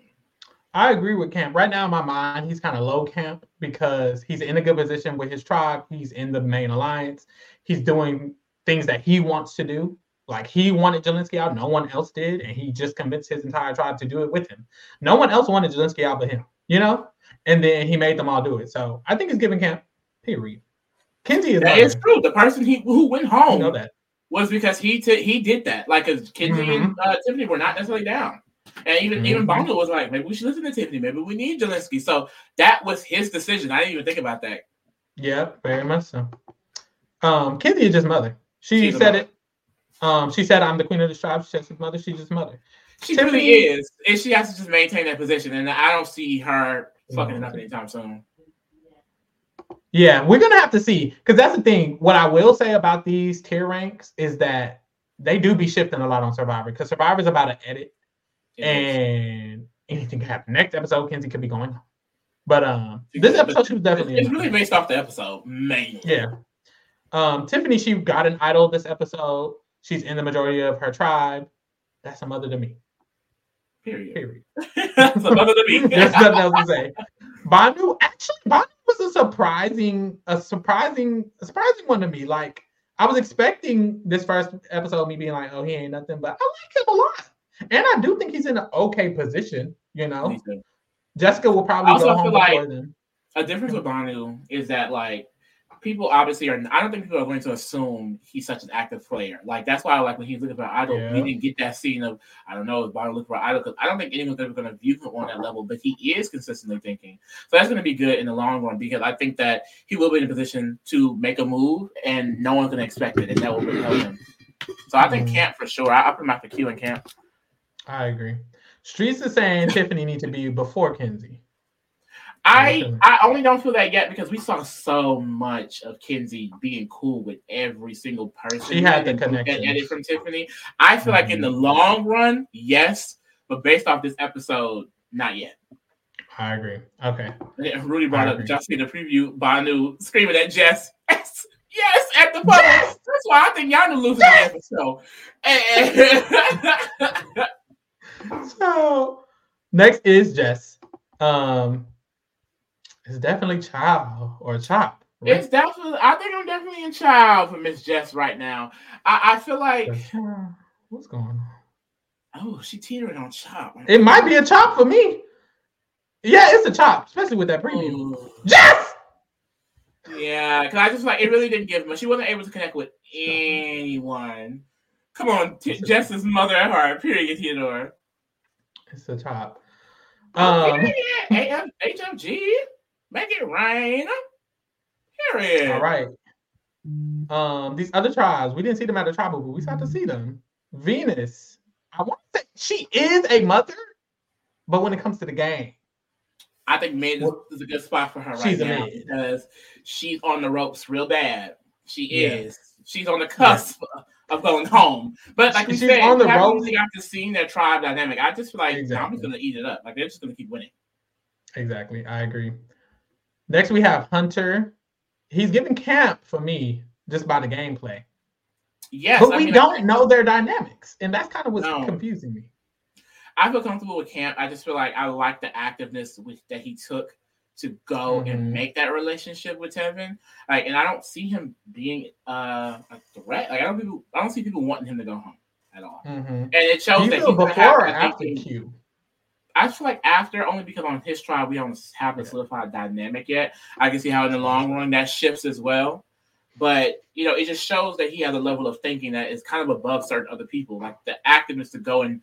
Speaker 1: I agree with Camp. Right now in my mind, he's kind of low camp because he's in a good position with his tribe. He's in the main alliance. He's doing things that he wants to do. Like he wanted Jelinsky out, no one else did, and he just convinced his entire tribe to do it with him. No one else wanted Jelinsky out but him, you know. And then he made them all do it. So I think it's giving Camp. Period. Kenzie is
Speaker 2: That is true. The person he who went home
Speaker 1: know that.
Speaker 2: was because he t- he did that. Like, cause Kenzie and uh, Tiffany were not necessarily down, and even even
Speaker 1: Mhm.
Speaker 2: Bondo was like, maybe we should listen to Tiffany. Maybe we need Jelinsky. So that was his decision. I didn't even think about that.
Speaker 1: Yeah, very much so. Um, Kenzie is just mother. She
Speaker 2: She's
Speaker 1: said it. Um, she said, "I'm the queen of the tribe." She said, "She's mother." She's just mother.
Speaker 2: She
Speaker 1: Tiffany-
Speaker 2: really is, and she has to just maintain that position. And I don't see her fucking it up anytime soon.
Speaker 1: Yeah, we're gonna have to see because that's the thing. What I will say about these tier ranks is that they do be shifting a lot on Survivor because Survivor is about to edit. And anything can happen. Next episode, Kenzie could be going. But um, this episode she was definitely
Speaker 2: it's really based off the episode, mainly.
Speaker 1: Yeah. Um, Tiffany, she got an idol this episode. She's in the majority of her tribe. That's a mother to me.
Speaker 2: Period.
Speaker 1: Period.
Speaker 2: That's another to me.
Speaker 1: There's nothing else to say. Bhanu actually Bhanu was a surprising, a surprising, a surprising one to me. Like I was expecting this first episode me being like, oh, he ain't nothing, but I like him a lot. And I do think he's in an okay position, you know. Jessica will probably
Speaker 2: Also,
Speaker 1: go home
Speaker 2: feel like-
Speaker 1: them.
Speaker 2: a difference with Bhanu is that like people obviously are. I don't think people are going to assume he's such an active player. Like that's why like when he's looking for an idol,
Speaker 1: Yeah.
Speaker 2: we didn't get that scene of I don't know if Bhanu looking for an idol because I don't think anyone's ever going to view him on that level. But he is consistently thinking, so that's going to be good in the long run because I think that he will be in a position to make a move and no one's going to expect it, and that will really help him. So I think
Speaker 1: Mhm.
Speaker 2: Camp for sure. I, I put him after Q and Camp.
Speaker 1: I agree. Streets is saying Tiffany need to be before Kenzie.
Speaker 2: I I only don't feel that yet because we saw so much of Kenzie being cool with every single person.
Speaker 1: She had the
Speaker 2: and edit from Tiffany. I feel like in the mm-hmm. long run, yes, but based off this episode, not yet.
Speaker 1: I agree. Okay.
Speaker 2: And Rudy brought
Speaker 1: I
Speaker 2: up
Speaker 1: agree.
Speaker 2: just in the preview, Bhanu screaming at Jess. Yes, yes, at the public. That's why I think Yanu losing the episode. And-
Speaker 1: So next is Jess. Um, it's definitely Child or Chop. right?
Speaker 2: it's definitely. I think I'm definitely in child for Miss Jess right now. I, I feel like.
Speaker 1: What's going on?
Speaker 2: Oh, she teetering on chop.
Speaker 1: It might be a chop for me. Yeah, it's a chop, especially with that preview.
Speaker 2: Ooh.
Speaker 1: Jess!
Speaker 2: Yeah, because I just like it really didn't give much. She wasn't able to connect with anyone. Come on, T- Jess's mother at heart. Period, Theodore.
Speaker 1: It's a chop.
Speaker 2: Oh,
Speaker 1: Um,
Speaker 2: period. HMG, make it rain. Period.
Speaker 1: all right. Um, these other tribes, we didn't see them at the tribal, but we got to see them. Venus, I want to say she is a mother, but when it comes to the game,
Speaker 2: I think mid is, is a good spot for her right
Speaker 1: She's a
Speaker 2: now
Speaker 1: mid.
Speaker 2: because she's on the ropes real bad. She
Speaker 1: Yeah.
Speaker 2: is. She's on the cusp of going home. But like we
Speaker 1: She's
Speaker 2: said,
Speaker 1: on the
Speaker 2: haven't
Speaker 1: ropes.
Speaker 2: really got to see their tribe dynamic. I just feel like I'm just gonna eat it up. Like they're just gonna keep winning.
Speaker 1: Exactly. I agree. Next we have Hunter. He's giving camp for me just by the gameplay.
Speaker 2: Yes,
Speaker 1: but
Speaker 2: I
Speaker 1: we
Speaker 2: mean,
Speaker 1: don't know their dynamics. And that's kind of what's
Speaker 2: No.
Speaker 1: confusing me.
Speaker 2: I feel comfortable with camp. I just feel like I like the activeness with, that he took to go
Speaker 1: Mhm.
Speaker 2: and make that relationship with Tevin. Like, and I don't see him being uh, a threat. Like, I don't people, I don't see people wanting him to go home at all.
Speaker 1: Mhm.
Speaker 2: And it shows
Speaker 1: you
Speaker 2: that
Speaker 1: before
Speaker 2: have
Speaker 1: or
Speaker 2: to
Speaker 1: after
Speaker 2: think-
Speaker 1: Q?
Speaker 2: I feel like after only because on his trial we don't have a solidified dynamic yet. I can see how in the long run that shifts as well. But you know, it just shows that he has a level of thinking that is kind of above certain other people. Like the activeness to go and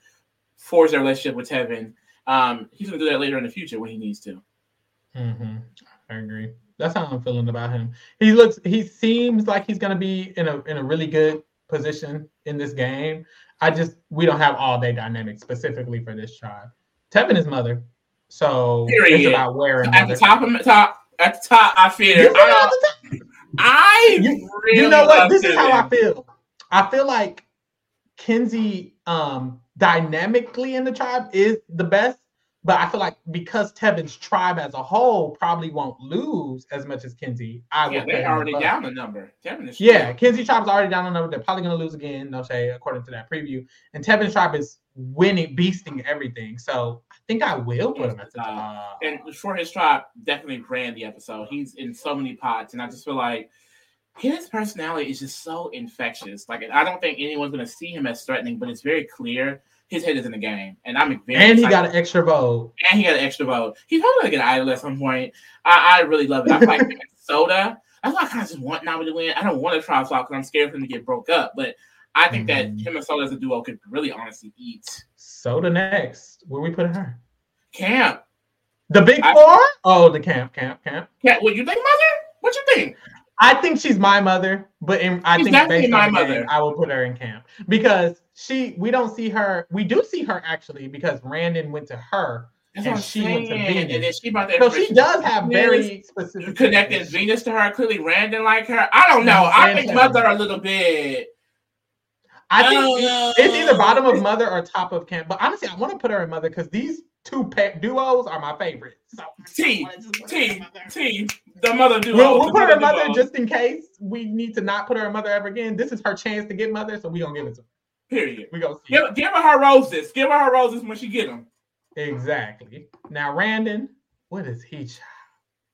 Speaker 2: forge a relationship with Tevin. Um, he's gonna do that later in the future when he needs to.
Speaker 1: Hmm I agree. That's how I'm feeling about him. He looks. He seems like he's gonna be in a in a really good position in this game. I just we don't have all day dynamics specifically for this tribe. Tevin is mother, so it's about where
Speaker 2: At the top of the top, at the top, I
Speaker 1: feel
Speaker 2: I,
Speaker 1: at the top?
Speaker 2: I
Speaker 1: You-
Speaker 2: really
Speaker 1: you know what? This is how I feel. I feel like Kenzie um dynamically in the tribe is the best, but I feel like because Tevin's tribe as a whole probably won't lose as much as Kenzie. I
Speaker 2: Yeah, they're already
Speaker 1: above.
Speaker 2: down the number. Tevin is
Speaker 1: Yeah, Kenzie tribe's already down on number. They're probably gonna lose again, no say, according to that preview. And Tevin's tribe is winning, beasting everything. So I think I will put him at the uh, top.
Speaker 2: and for his tribe, definitely ran the episode. He's in so many pots, and I just feel like his personality is just so infectious. Like, I don't think anyone's gonna see him as threatening, but it's very clear his head is in the game, and I'm very
Speaker 1: and he got an extra vote.
Speaker 2: and he got an extra vote. He's probably gonna get an idol at some point. I, I really love it. I feel like Soda. That's why I kind of just want Nami to win. I don't want to try swap because I'm scared for him to get broke up, but. I think that
Speaker 1: Mhm.
Speaker 2: him and Soda as a duo could really honestly eat.
Speaker 1: Soda next. Where we putting her?
Speaker 2: Camp.
Speaker 1: The big
Speaker 2: I-
Speaker 1: four? Oh, the camp, camp, camp.
Speaker 2: Camp. What you think, mother? What you think?
Speaker 1: I think she's my mother, but in, I
Speaker 2: She's
Speaker 1: think based
Speaker 2: my
Speaker 1: on the
Speaker 2: mother.
Speaker 1: game, I will put her in camp because she. We don't see her. We do see her actually because Randen went to her,
Speaker 2: That's
Speaker 1: And she went to
Speaker 2: saying.
Speaker 1: Venus.
Speaker 2: And then she brought that.
Speaker 1: so she does have very specific information.
Speaker 2: Venus to her. Clearly, Randen like her. I don't know. I think Mother a little bit.
Speaker 1: I think
Speaker 2: don't
Speaker 1: it- it's either bottom of mother or top of camp. But honestly, I want to put her in mother because these two pet duos are my favorites. So
Speaker 2: T T T. The mother duo.
Speaker 1: We'll, we'll put her in
Speaker 2: duo.
Speaker 1: mother just in case we need to not put her in mother ever again. This is her chance to get mother, so we gonna give it to her.
Speaker 2: Period.
Speaker 1: We gonna see.
Speaker 2: Give, give her her roses. Give her her roses when she get them.
Speaker 1: Exactly. Now, Randen, what is he? Child?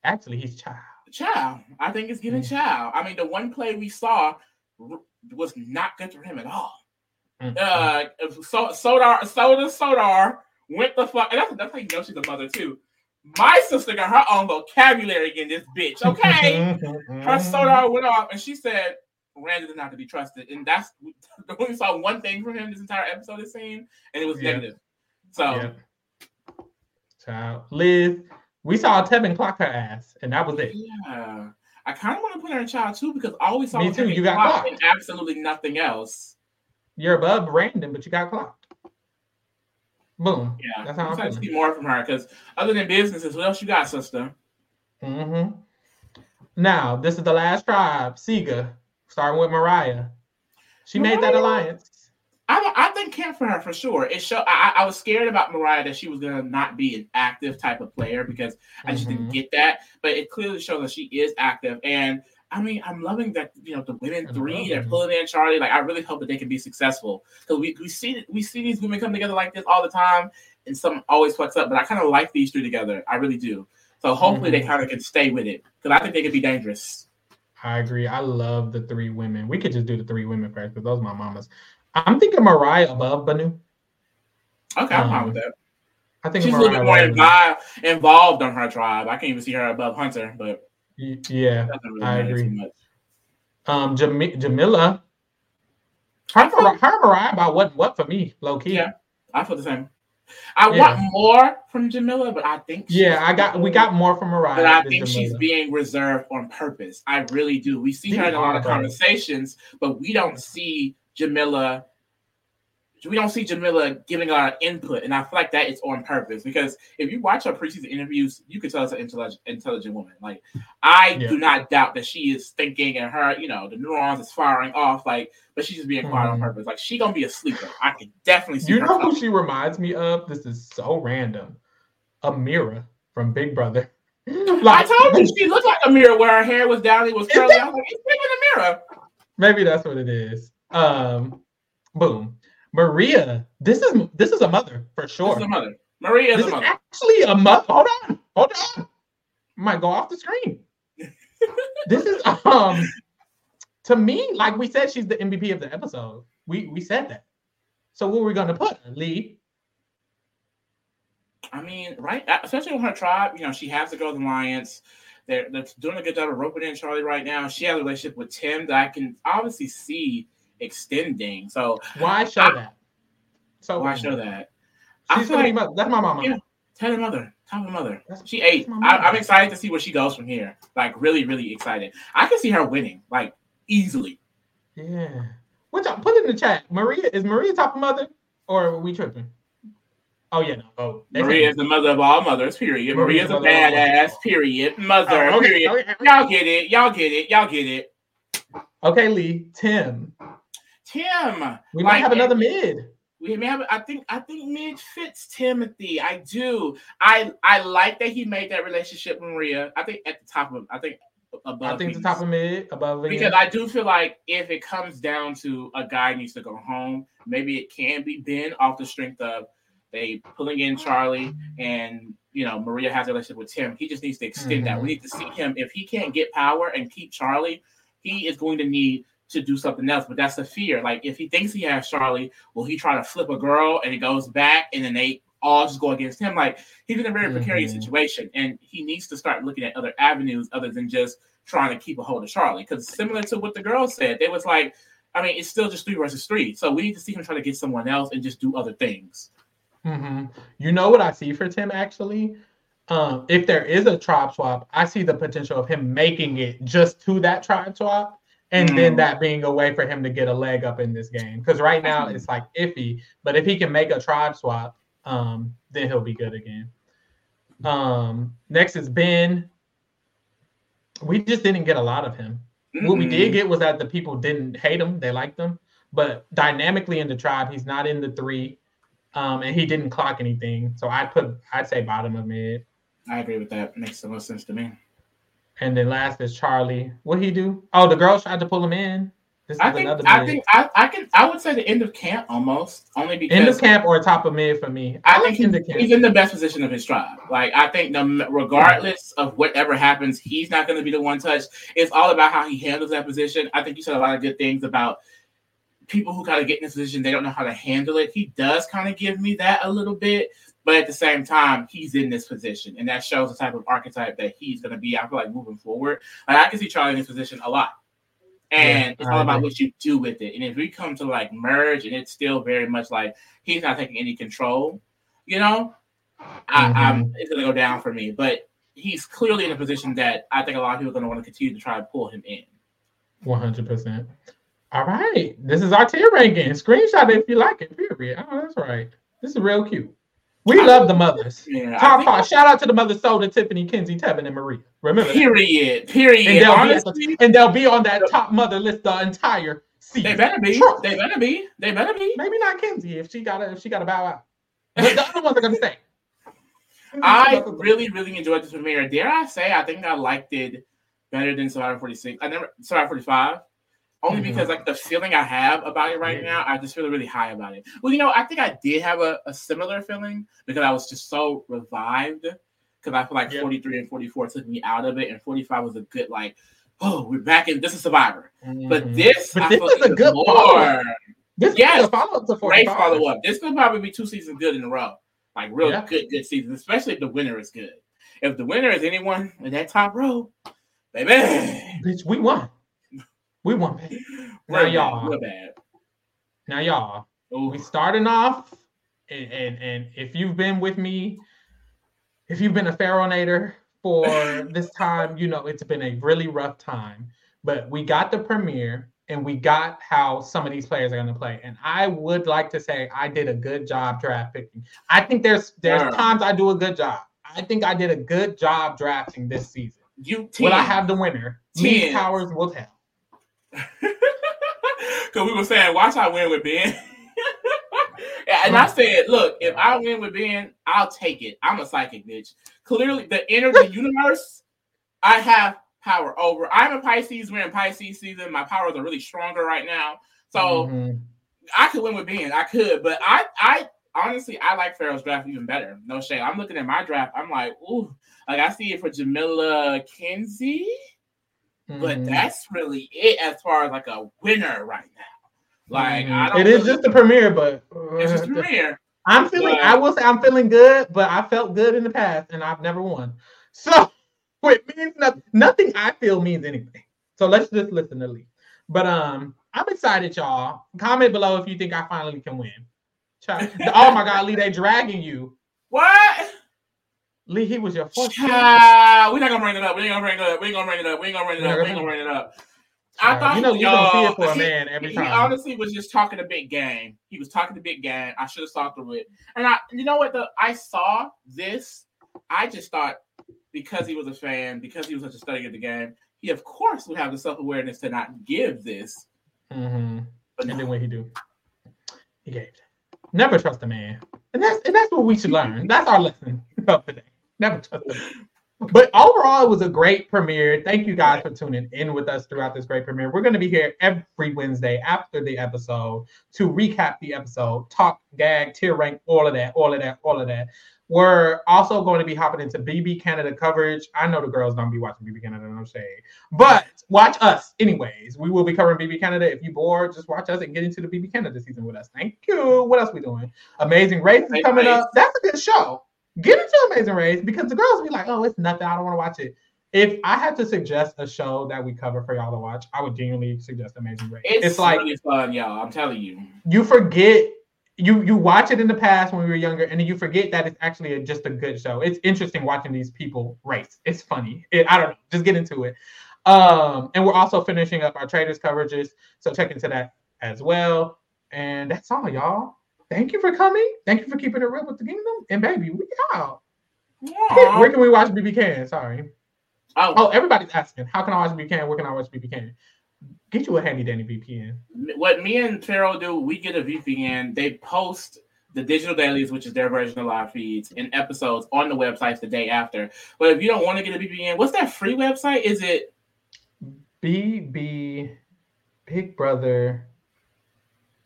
Speaker 1: Actually, he's child.
Speaker 2: Child. I think it's getting
Speaker 1: Mm.
Speaker 2: child. I mean, the one play we saw was not good for him at all.
Speaker 1: Mm.
Speaker 2: uh so Sodar Soda Sodar went the fuck and that's, that's how you know she's a mother too. My sister got her own vocabulary in this bitch, okay?
Speaker 1: Mm-hmm.
Speaker 2: her Sodar went off and she said Randy is not to be trusted. And that's we saw one thing from him this entire episode is seen, and it was
Speaker 1: Yeah.
Speaker 2: negative. So
Speaker 1: Yeah. Child. Liz, we saw Tevin clock her ass, and that was it.
Speaker 2: yeah. I kind of want to put her in child too because all we saw
Speaker 1: Me too, you got
Speaker 2: clocked and absolutely nothing else.
Speaker 1: You're above Randen, but you got clocked. Boom.
Speaker 2: Yeah,
Speaker 1: That's how
Speaker 2: I'm trying to see more from her because other than businesses, what else you got, sister?
Speaker 1: Mm hmm Now, this is the last tribe, Siga, starting with Moriah. She made that alliance.
Speaker 2: I, I think camp for her for sure. It show I, I was scared about Moriah that she was gonna not be an active type of player because I just didn't
Speaker 1: Mhm.
Speaker 2: get that. But it clearly shows that she is active. And I mean, I'm loving that you know the women three they're pulling in Charlie. Like I really hope that they can be successful because we, we see we see these women come together like this all the time, and some always fucks up. But I kind of like these three together. I really do. So hopefully they
Speaker 1: Mhm.
Speaker 2: kind of can stay with it because I think they could be dangerous.
Speaker 1: I agree. I love the three women. We could just do the three women first because those are my mamas. I'm thinking Moriah above Bhanu.
Speaker 2: Okay, I'm fine
Speaker 1: Um,
Speaker 2: with that.
Speaker 1: I think
Speaker 2: She's a little bit more involved, involved on her tribe. I can't even see her above Hunter, but
Speaker 1: Yeah.
Speaker 2: really
Speaker 1: I agree.
Speaker 2: too much.
Speaker 1: Um, Jam- Jamila. Her, Mar- her Moriah about what what for me, low key.
Speaker 2: Yeah. I feel the same. I
Speaker 1: Yeah.
Speaker 2: want more from Jamila, but I think she's-
Speaker 1: Yeah, I got we got more from Mariah.
Speaker 2: But I think she's being reserved on purpose. I really do. We see her in a lot of conversations, but we don't see Jamila we don't see Jamila giving our input, and I feel like that is on purpose because if you watch her preseason interviews, you can tell it's an intelligent, intelligent woman. Like I yeah. do not doubt that she is thinking, and her, you know, the neurons is firing off. Like, but she's just being quiet on mm-hmm. purpose. Like she gonna be a sleeper. I can definitely see.
Speaker 1: You know who she reminds me of? This is so random. Ameerah from Big Brother.
Speaker 2: like, I told you she looked like Ameerah where her hair was down, it was curly. I was like, it's than
Speaker 1: Maybe that's what it is. Um, boom. Maria, this is this is a mother for sure.
Speaker 2: This is a mother. Maria is
Speaker 1: this
Speaker 2: a mother.
Speaker 1: Is actually a mother. Hold on, hold on. Might go off the screen. this is um to me, like we said, she's the MVP of the episode. We we said that. So what are we gonna put Lee?
Speaker 2: I mean, right, especially with her tribe, you know, she has the Alliance. They're, they're doing a good job of roping in Charlie right now. She has a relationship with Tim that I can obviously see extending. So
Speaker 1: why show I, that?
Speaker 2: So why show that?
Speaker 1: She's like, mother. That's my mama. Yeah,
Speaker 2: tell her mother. Tell her mother. That's, she ate. I, am excited to see where she goes from here. Like really, really excited. I can see her winning like easily.
Speaker 1: Yeah. What y'all put in the chat? Maria is Maria top of mother or are we tripping? Oh yeah, no. Oh,
Speaker 2: Maria is the mother of all mothers. Period. Maria is a badass. Period. Mother. Oh, okay, period. Oh, okay, okay. Y'all get it. Y'all get it. Y'all get it.
Speaker 1: Okay, Lee. Tim.
Speaker 2: Tim.
Speaker 1: We might have another mid.
Speaker 2: We may have. I think. I think mid fits Timothy. I do. I I like that he made that relationship with Maria. I think at the top of. I think above.
Speaker 1: I think the top of mid above.
Speaker 2: Because I do feel like if it comes down to a guy needs to go home, maybe it can be Ben off the strength of they pulling in Charlie and you know Maria has a relationship with Tim. He just needs to extend mm-hmm. that. We need to see him if he can't get power and keep Charlie. He is going to need to do something else. But that's the fear. Like if he thinks he has Charlie, will he try to flip a girl and it goes back and then they all just go against him? Like he's in a very mm-hmm. precarious situation and he needs to start looking at other avenues other than just trying to keep a hold of Charlie. Because similar to what the girl said, they was like, I mean, it's still just three versus three. So we need to see him try to get someone else and just do other things.
Speaker 1: Mm-hmm. You know what I see for Tim actually? Um, if there is a tribe swap, I see the potential of him making it just to that tribe swap and mm. then that being a way for him to get a leg up in this game. Because right now it's like iffy, but if he can make a tribe swap, um, then he'll be good again. Um, next is Ben. We just didn't get a lot of him. Mm-hmm. What we did get was that the people didn't hate him; they liked him. But dynamically in the tribe, he's not in the three, um, and he didn't clock anything. So I put, I'd say bottom of mid.
Speaker 2: I agree with that. Makes the most sense to me.
Speaker 1: And then last is Charlie. What he do? Oh, the girls tried to pull him in.
Speaker 2: This I think I think I, I can I would say the end of camp almost only because
Speaker 1: end of camp or top of mid for me.
Speaker 2: I, I think he's, he's in the best position of his tribe. Like I think the, regardless of whatever happens, he's not going to be the one touched. It's all about how he handles that position. I think you said a lot of good things about people who kind of get in this position. They don't know how to handle it. He does kind of give me that a little bit. But at the same time, he's in this position, and that shows the type of archetype that he's going to be. I feel like moving forward, like I can see Charlie in this position a lot, and yeah, it's all about what you do with it. And if we come to like merge, and it's still very much like he's not taking any control, you know, I, mm-hmm. I'm it's going to go down for me. But he's clearly in a position that I think a lot of people are going to want to continue to try to pull him in.
Speaker 1: One hundred percent. All right, this is our tier ranking. Screenshot it if you like it. Period. Oh, that's right. This is real cute. We love the mothers. Yeah, Top five. Shout out to the mothers, Soda, Tiffany, Kenzie, Tevin, and Maria. Remember
Speaker 2: Period. That. Period.
Speaker 1: And they'll, Honestly, the, and they'll be on that top mother list the entire season.
Speaker 2: They better be. Trust. They better be. They better be.
Speaker 1: Maybe not Kenzie if she got to if she got to bow out. But the other ones are gonna stay.
Speaker 2: I really, really enjoyed this premiere. Dare I say, I think I liked it better than Survivor 46. I uh, never Survivor 45 only mm-hmm. because like the feeling I have about it right now, I just feel really high about it. Well, you know, I think I did have a, a similar feeling because I was just so revived because I feel like yep. 43 and 44 took me out of it, and 45 was a good like, oh, we're back in this is Survivor. Mm-hmm. But this,
Speaker 1: but this is a good more.
Speaker 2: This yes, is a follow up to 45. Great follow up. This could probably be two seasons good in a row, like real yeah. good, good seasons, especially if the winner is good. If the winner is anyone in that top row, baby,
Speaker 1: bitch, we won. We won. Now y'all. We're bad. Now y'all. Ooh. We starting off, and, and and if you've been with me, if you've been a Pharaohnator for this time, you know it's been a really rough time. But we got the premiere. and we got how some of these players are going to play. And I would like to say I did a good job draft picking. I think there's there's
Speaker 2: Yeah.
Speaker 1: times I do a good job. I think I did a good job drafting this season.
Speaker 2: You
Speaker 1: Will I have the winner? Lee
Speaker 2: Ten.
Speaker 1: Towers will tell.
Speaker 2: Because we were saying, watch I win with Ben. And I said, look, if I win with Ben, I'll take it. I'm a psychic bitch. Clearly, the inner the universe, I have power over. I'm a Pisces. We're in Pisces season. My powers are really stronger right now. So
Speaker 1: Mhm.
Speaker 2: I could win with Ben. I could, but I, I honestly, I like Pharaoh's draft even better. No shade. I'm looking at my draft. I'm like, ooh, like I see it for Jamila Kenzie, but
Speaker 1: Mhm.
Speaker 2: that's really it as far as like a winner right now. Like
Speaker 1: Mhm.
Speaker 2: I don't.
Speaker 1: it is
Speaker 2: really-
Speaker 1: just the premiere, but
Speaker 2: it's just a premiere.
Speaker 1: I'm feeling.
Speaker 2: But-
Speaker 1: I will say I'm feeling good, but I felt good in the past, and I've never won. So it means nothing. Nothing I feel means anything. So let's just listen to Lee. But um, I'm excited, y'all. Comment below if you think I finally can win. Child- oh my God, Lee, they dragging you.
Speaker 2: What?
Speaker 1: Lee, he was your first.
Speaker 2: Child, we're not gonna bring it up. We ain't gonna bring it up. We ain't gonna bring it up. We ain't gonna bring it up. We ain't gonna bring it up. I thought
Speaker 1: you know
Speaker 2: he-
Speaker 1: you gonna see it for a man every
Speaker 2: he,
Speaker 1: time.
Speaker 2: He honestly was just talking a big game. He was talking a big game. I should have saw through it. And I, you know what? The I saw this. I just thought because he was a fan, because he was such a study of the game, he of course would have the self awareness to not give this.
Speaker 1: Mm-hmm.
Speaker 2: But
Speaker 1: And
Speaker 2: no.
Speaker 1: then what he do? He gave. it. Never trust a man, and that's and that's what we should learn. That's our lesson of today. Never trust a man. But overall, it was a great premiere. Thank you guys for tuning in with us throughout this great premiere. We're going to be here every Wednesday after the episode to recap the episode, talk, gag, tier rank, all of that, all of that, all of that. We're also going to be hopping into BB Canada coverage. I know the girls don't be watching BB Canada, no shade, but watch us anyways. We will be covering BB Canada. If you're bored, just watch us and get into the BB Canada season with us. Thank you. What else we doing? Amazing Race is coming up. That's a good show. Get into Amazing Race because the girls be like, oh, it's nothing. I don't want to watch it. If I had to suggest a show that we cover for y'all to watch, I would genuinely suggest Amazing Race.
Speaker 2: It's,
Speaker 1: It's, like
Speaker 2: really fun, y'all. I'm telling you.
Speaker 1: you forget you you watch it in the past when we were younger, and then you forget that it's actually a, just a good show. It's interesting watching these people race. It's funny. It, I don't know. Just get into it. Um, and we're also finishing up our Traitors coverages, so check into that as well. And that's all, y'all. Thank you for coming. Thank you for keeping it real with the kingdom. And baby, we out.
Speaker 2: Aw.
Speaker 1: Where can we watch BB Can? Sorry.
Speaker 2: Oh,
Speaker 1: Oh, everybody's asking. How can I watch BB Can? Where can I watch BB Can? Get you a handy dandy VPN.
Speaker 2: what me and Pharaoh do, we get a VPN. They post the digital dailies, which is their version of live feeds, and episodes on the websites the day after. But if you don't want to get a VPN, what's that free website? Is it
Speaker 1: BB Big Brother.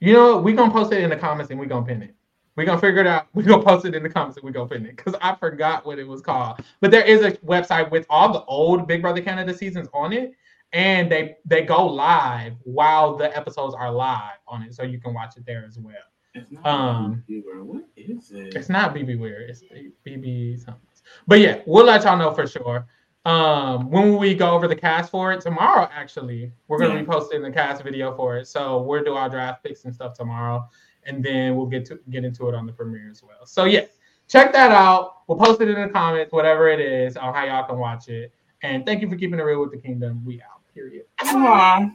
Speaker 1: You know, what? we gonna post it in the comments and we're gonna pin it. We're gonna figure it out. We're gonna post it in the comments and we're gonna pin it. Because I forgot what it was called. But there is a website with all the old Big Brother Canada seasons on it. And they they go live while the episodes are live on it. So you can watch it there as well.
Speaker 2: It's not
Speaker 1: Um,
Speaker 2: viewer. What is it?
Speaker 1: It's not BB Weird. It's BB something. But yeah, we'll let y'all know for sure. Um, when we go over the cast for it tomorrow, actually, we're gonna
Speaker 2: Yeah.
Speaker 1: be posting the cast video for it. So we'll do our draft picks and stuff tomorrow, and then we'll get to get into it on the premiere as well. So yeah, check that out. We'll post it in the comments, whatever it is, on how y'all can watch it. And thank you for keeping it real with the kingdom. We out. Period.
Speaker 2: Aw.